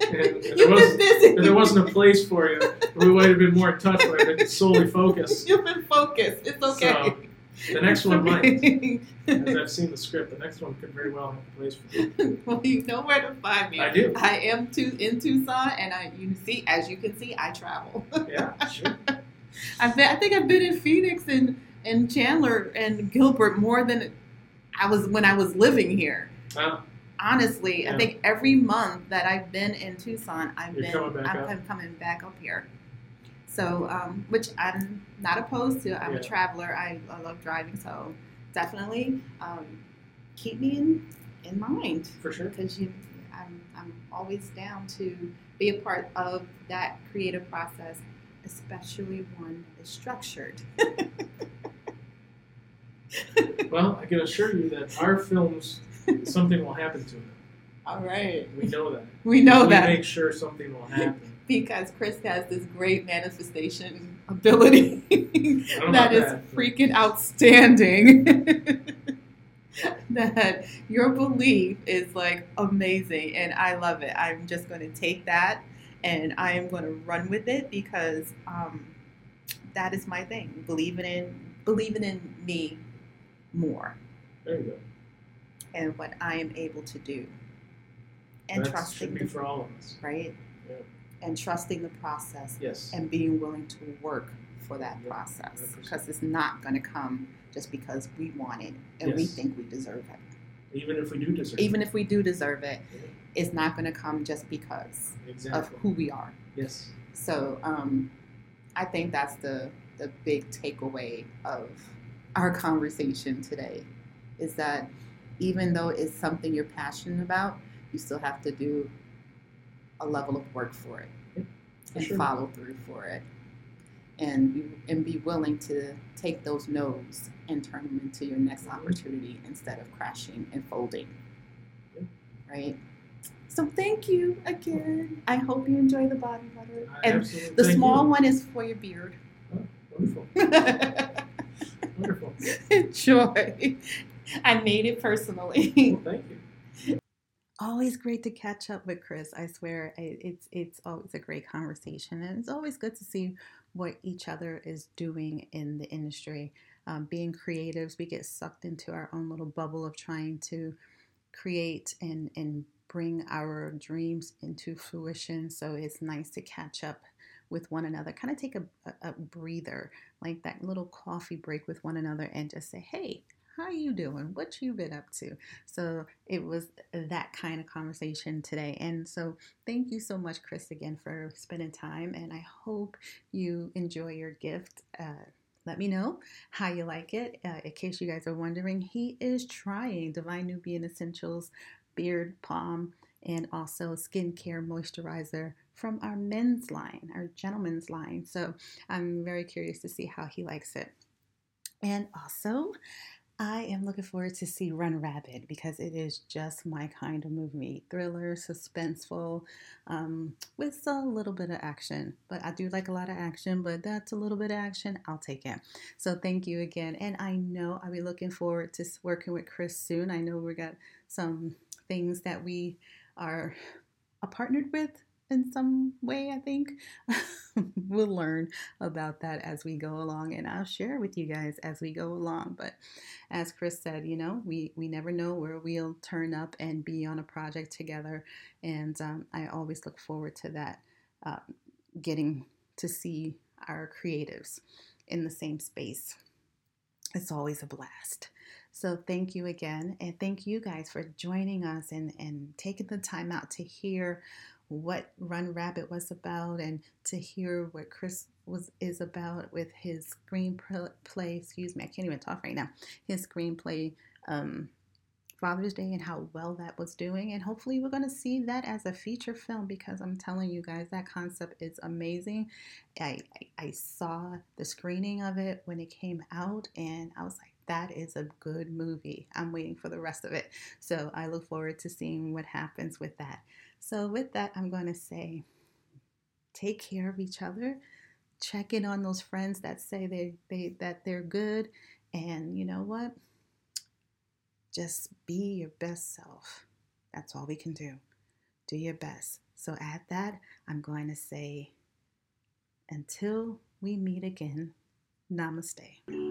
and, <laughs> You've been busy. there wasn't a place for you. We might have been more in touch, but I've been solely focused. <laughs> You've been focused. It's okay. The next one might. <laughs> As I've seen the script, the next one could very well have a place for you. well, you know where to find me. I do. I am too in Tucson, and I you see as you can see, I travel. Yeah, sure. I've been, I think I've been in Phoenix and and Chandler and Gilbert more than I was when I was living here. Wow. Honestly, Yeah. I think every month that I've been in Tucson, I've You're been coming back I'm up. com- coming back up here. So, um, which I'm not opposed to. I'm Yeah. a traveler. I, I love driving, so definitely um, keep me in in mind for sure. because you, I'm, I'm always down to be a part of that creative process, especially one that is structured. <laughs> Well, I can assure you that our films, something will happen to them. All right, We know that. we know we that We make sure something will happen. <laughs> because Chris has this great manifestation ability <laughs> know that about is that. freaking outstanding. that your belief is like amazing, and I love it. I'm just going to take that and I am going to run with it because um, that is my thing. Believing in believing in me more There you go. and what I am able to do, and that trusting should be the for all of us. right, Yeah. and trusting the process Yes. and being willing to work for that Yep, process because it's not going to come just because we want it and we think we deserve it. Even if we do deserve Even it. if we do deserve it, Yeah. It's not going to come just because of who we are. Yes. So um, I think that's the the big takeaway of our conversation today is that even though it's something you're passionate about, you still have to do a level of work for it Yep, for and sure. follow through for it, and be, and be willing to take those no's and turn them into your next Mhm. opportunity instead of crashing and folding. Yep. Right. So thank you again. I hope you enjoy the body butter. I And absolutely- the thank small you. one is for your beard. Wonderful. <laughs> Wonderful. Enjoy. I made it personally. Well, thank you. always great to catch up with Chris. I swear it's it's always a great conversation, and it's always good to see what each other is doing in the industry. Um, being creatives, we get sucked into our own little bubble of trying to create and and bring our dreams into fruition. So it's nice to catch up with one another, kind of take a, a, a breather, like that little coffee break with one another, and just say, "Hey, how you doing? What you been up to?" So it was that kind of conversation today. And so thank you so much, Chris, again for spending time. And I hope you enjoy your gift. Uh, let me know how you like it. Uh, in case you guys are wondering, he is trying Divine Nubian Essentials Beard Balm and also skincare moisturizer from our men's line, our gentleman's line. So I'm very curious to see how he likes it. And also, I am looking forward to see Run Rabbit because it is just my kind of movie. Thriller, suspenseful, um, with a little bit of action. But I do like a lot of action, but that's a little bit of action. I'll take it. So thank you again. And I know I'll be looking forward to working with Chris soon. I know we got some things that we are partnered with in some way, I think. <laughs> we'll learn about that as we go along and I'll share with you guys as we go along. But as Chris said, you know, we, we never know where we'll turn up and be on a project together. And um, I always look forward to that, uh, getting to see our creatives in the same space. It's always a blast. So thank you again. And thank you guys for joining us and, and taking the time out to hear what Run Rabbit was about and to hear what Chris was is about with his screenplay. Excuse me, I can't even talk right now. His screenplay, um, Father's Day, and how well that was doing. And hopefully, we're going to see that as a feature film because I'm telling you guys that concept is amazing. I, I, I saw the screening of it when it came out, and I was like that is a good movie. I'm waiting for the rest of it. So I look forward to seeing what happens with that. So, with that, I'm going to say take care of each other. Check in on those friends that say they, they that they're good. And you know what? Just be your best self. That's all we can do. Do your best. So, at that, I'm going to say, until we meet again, namaste.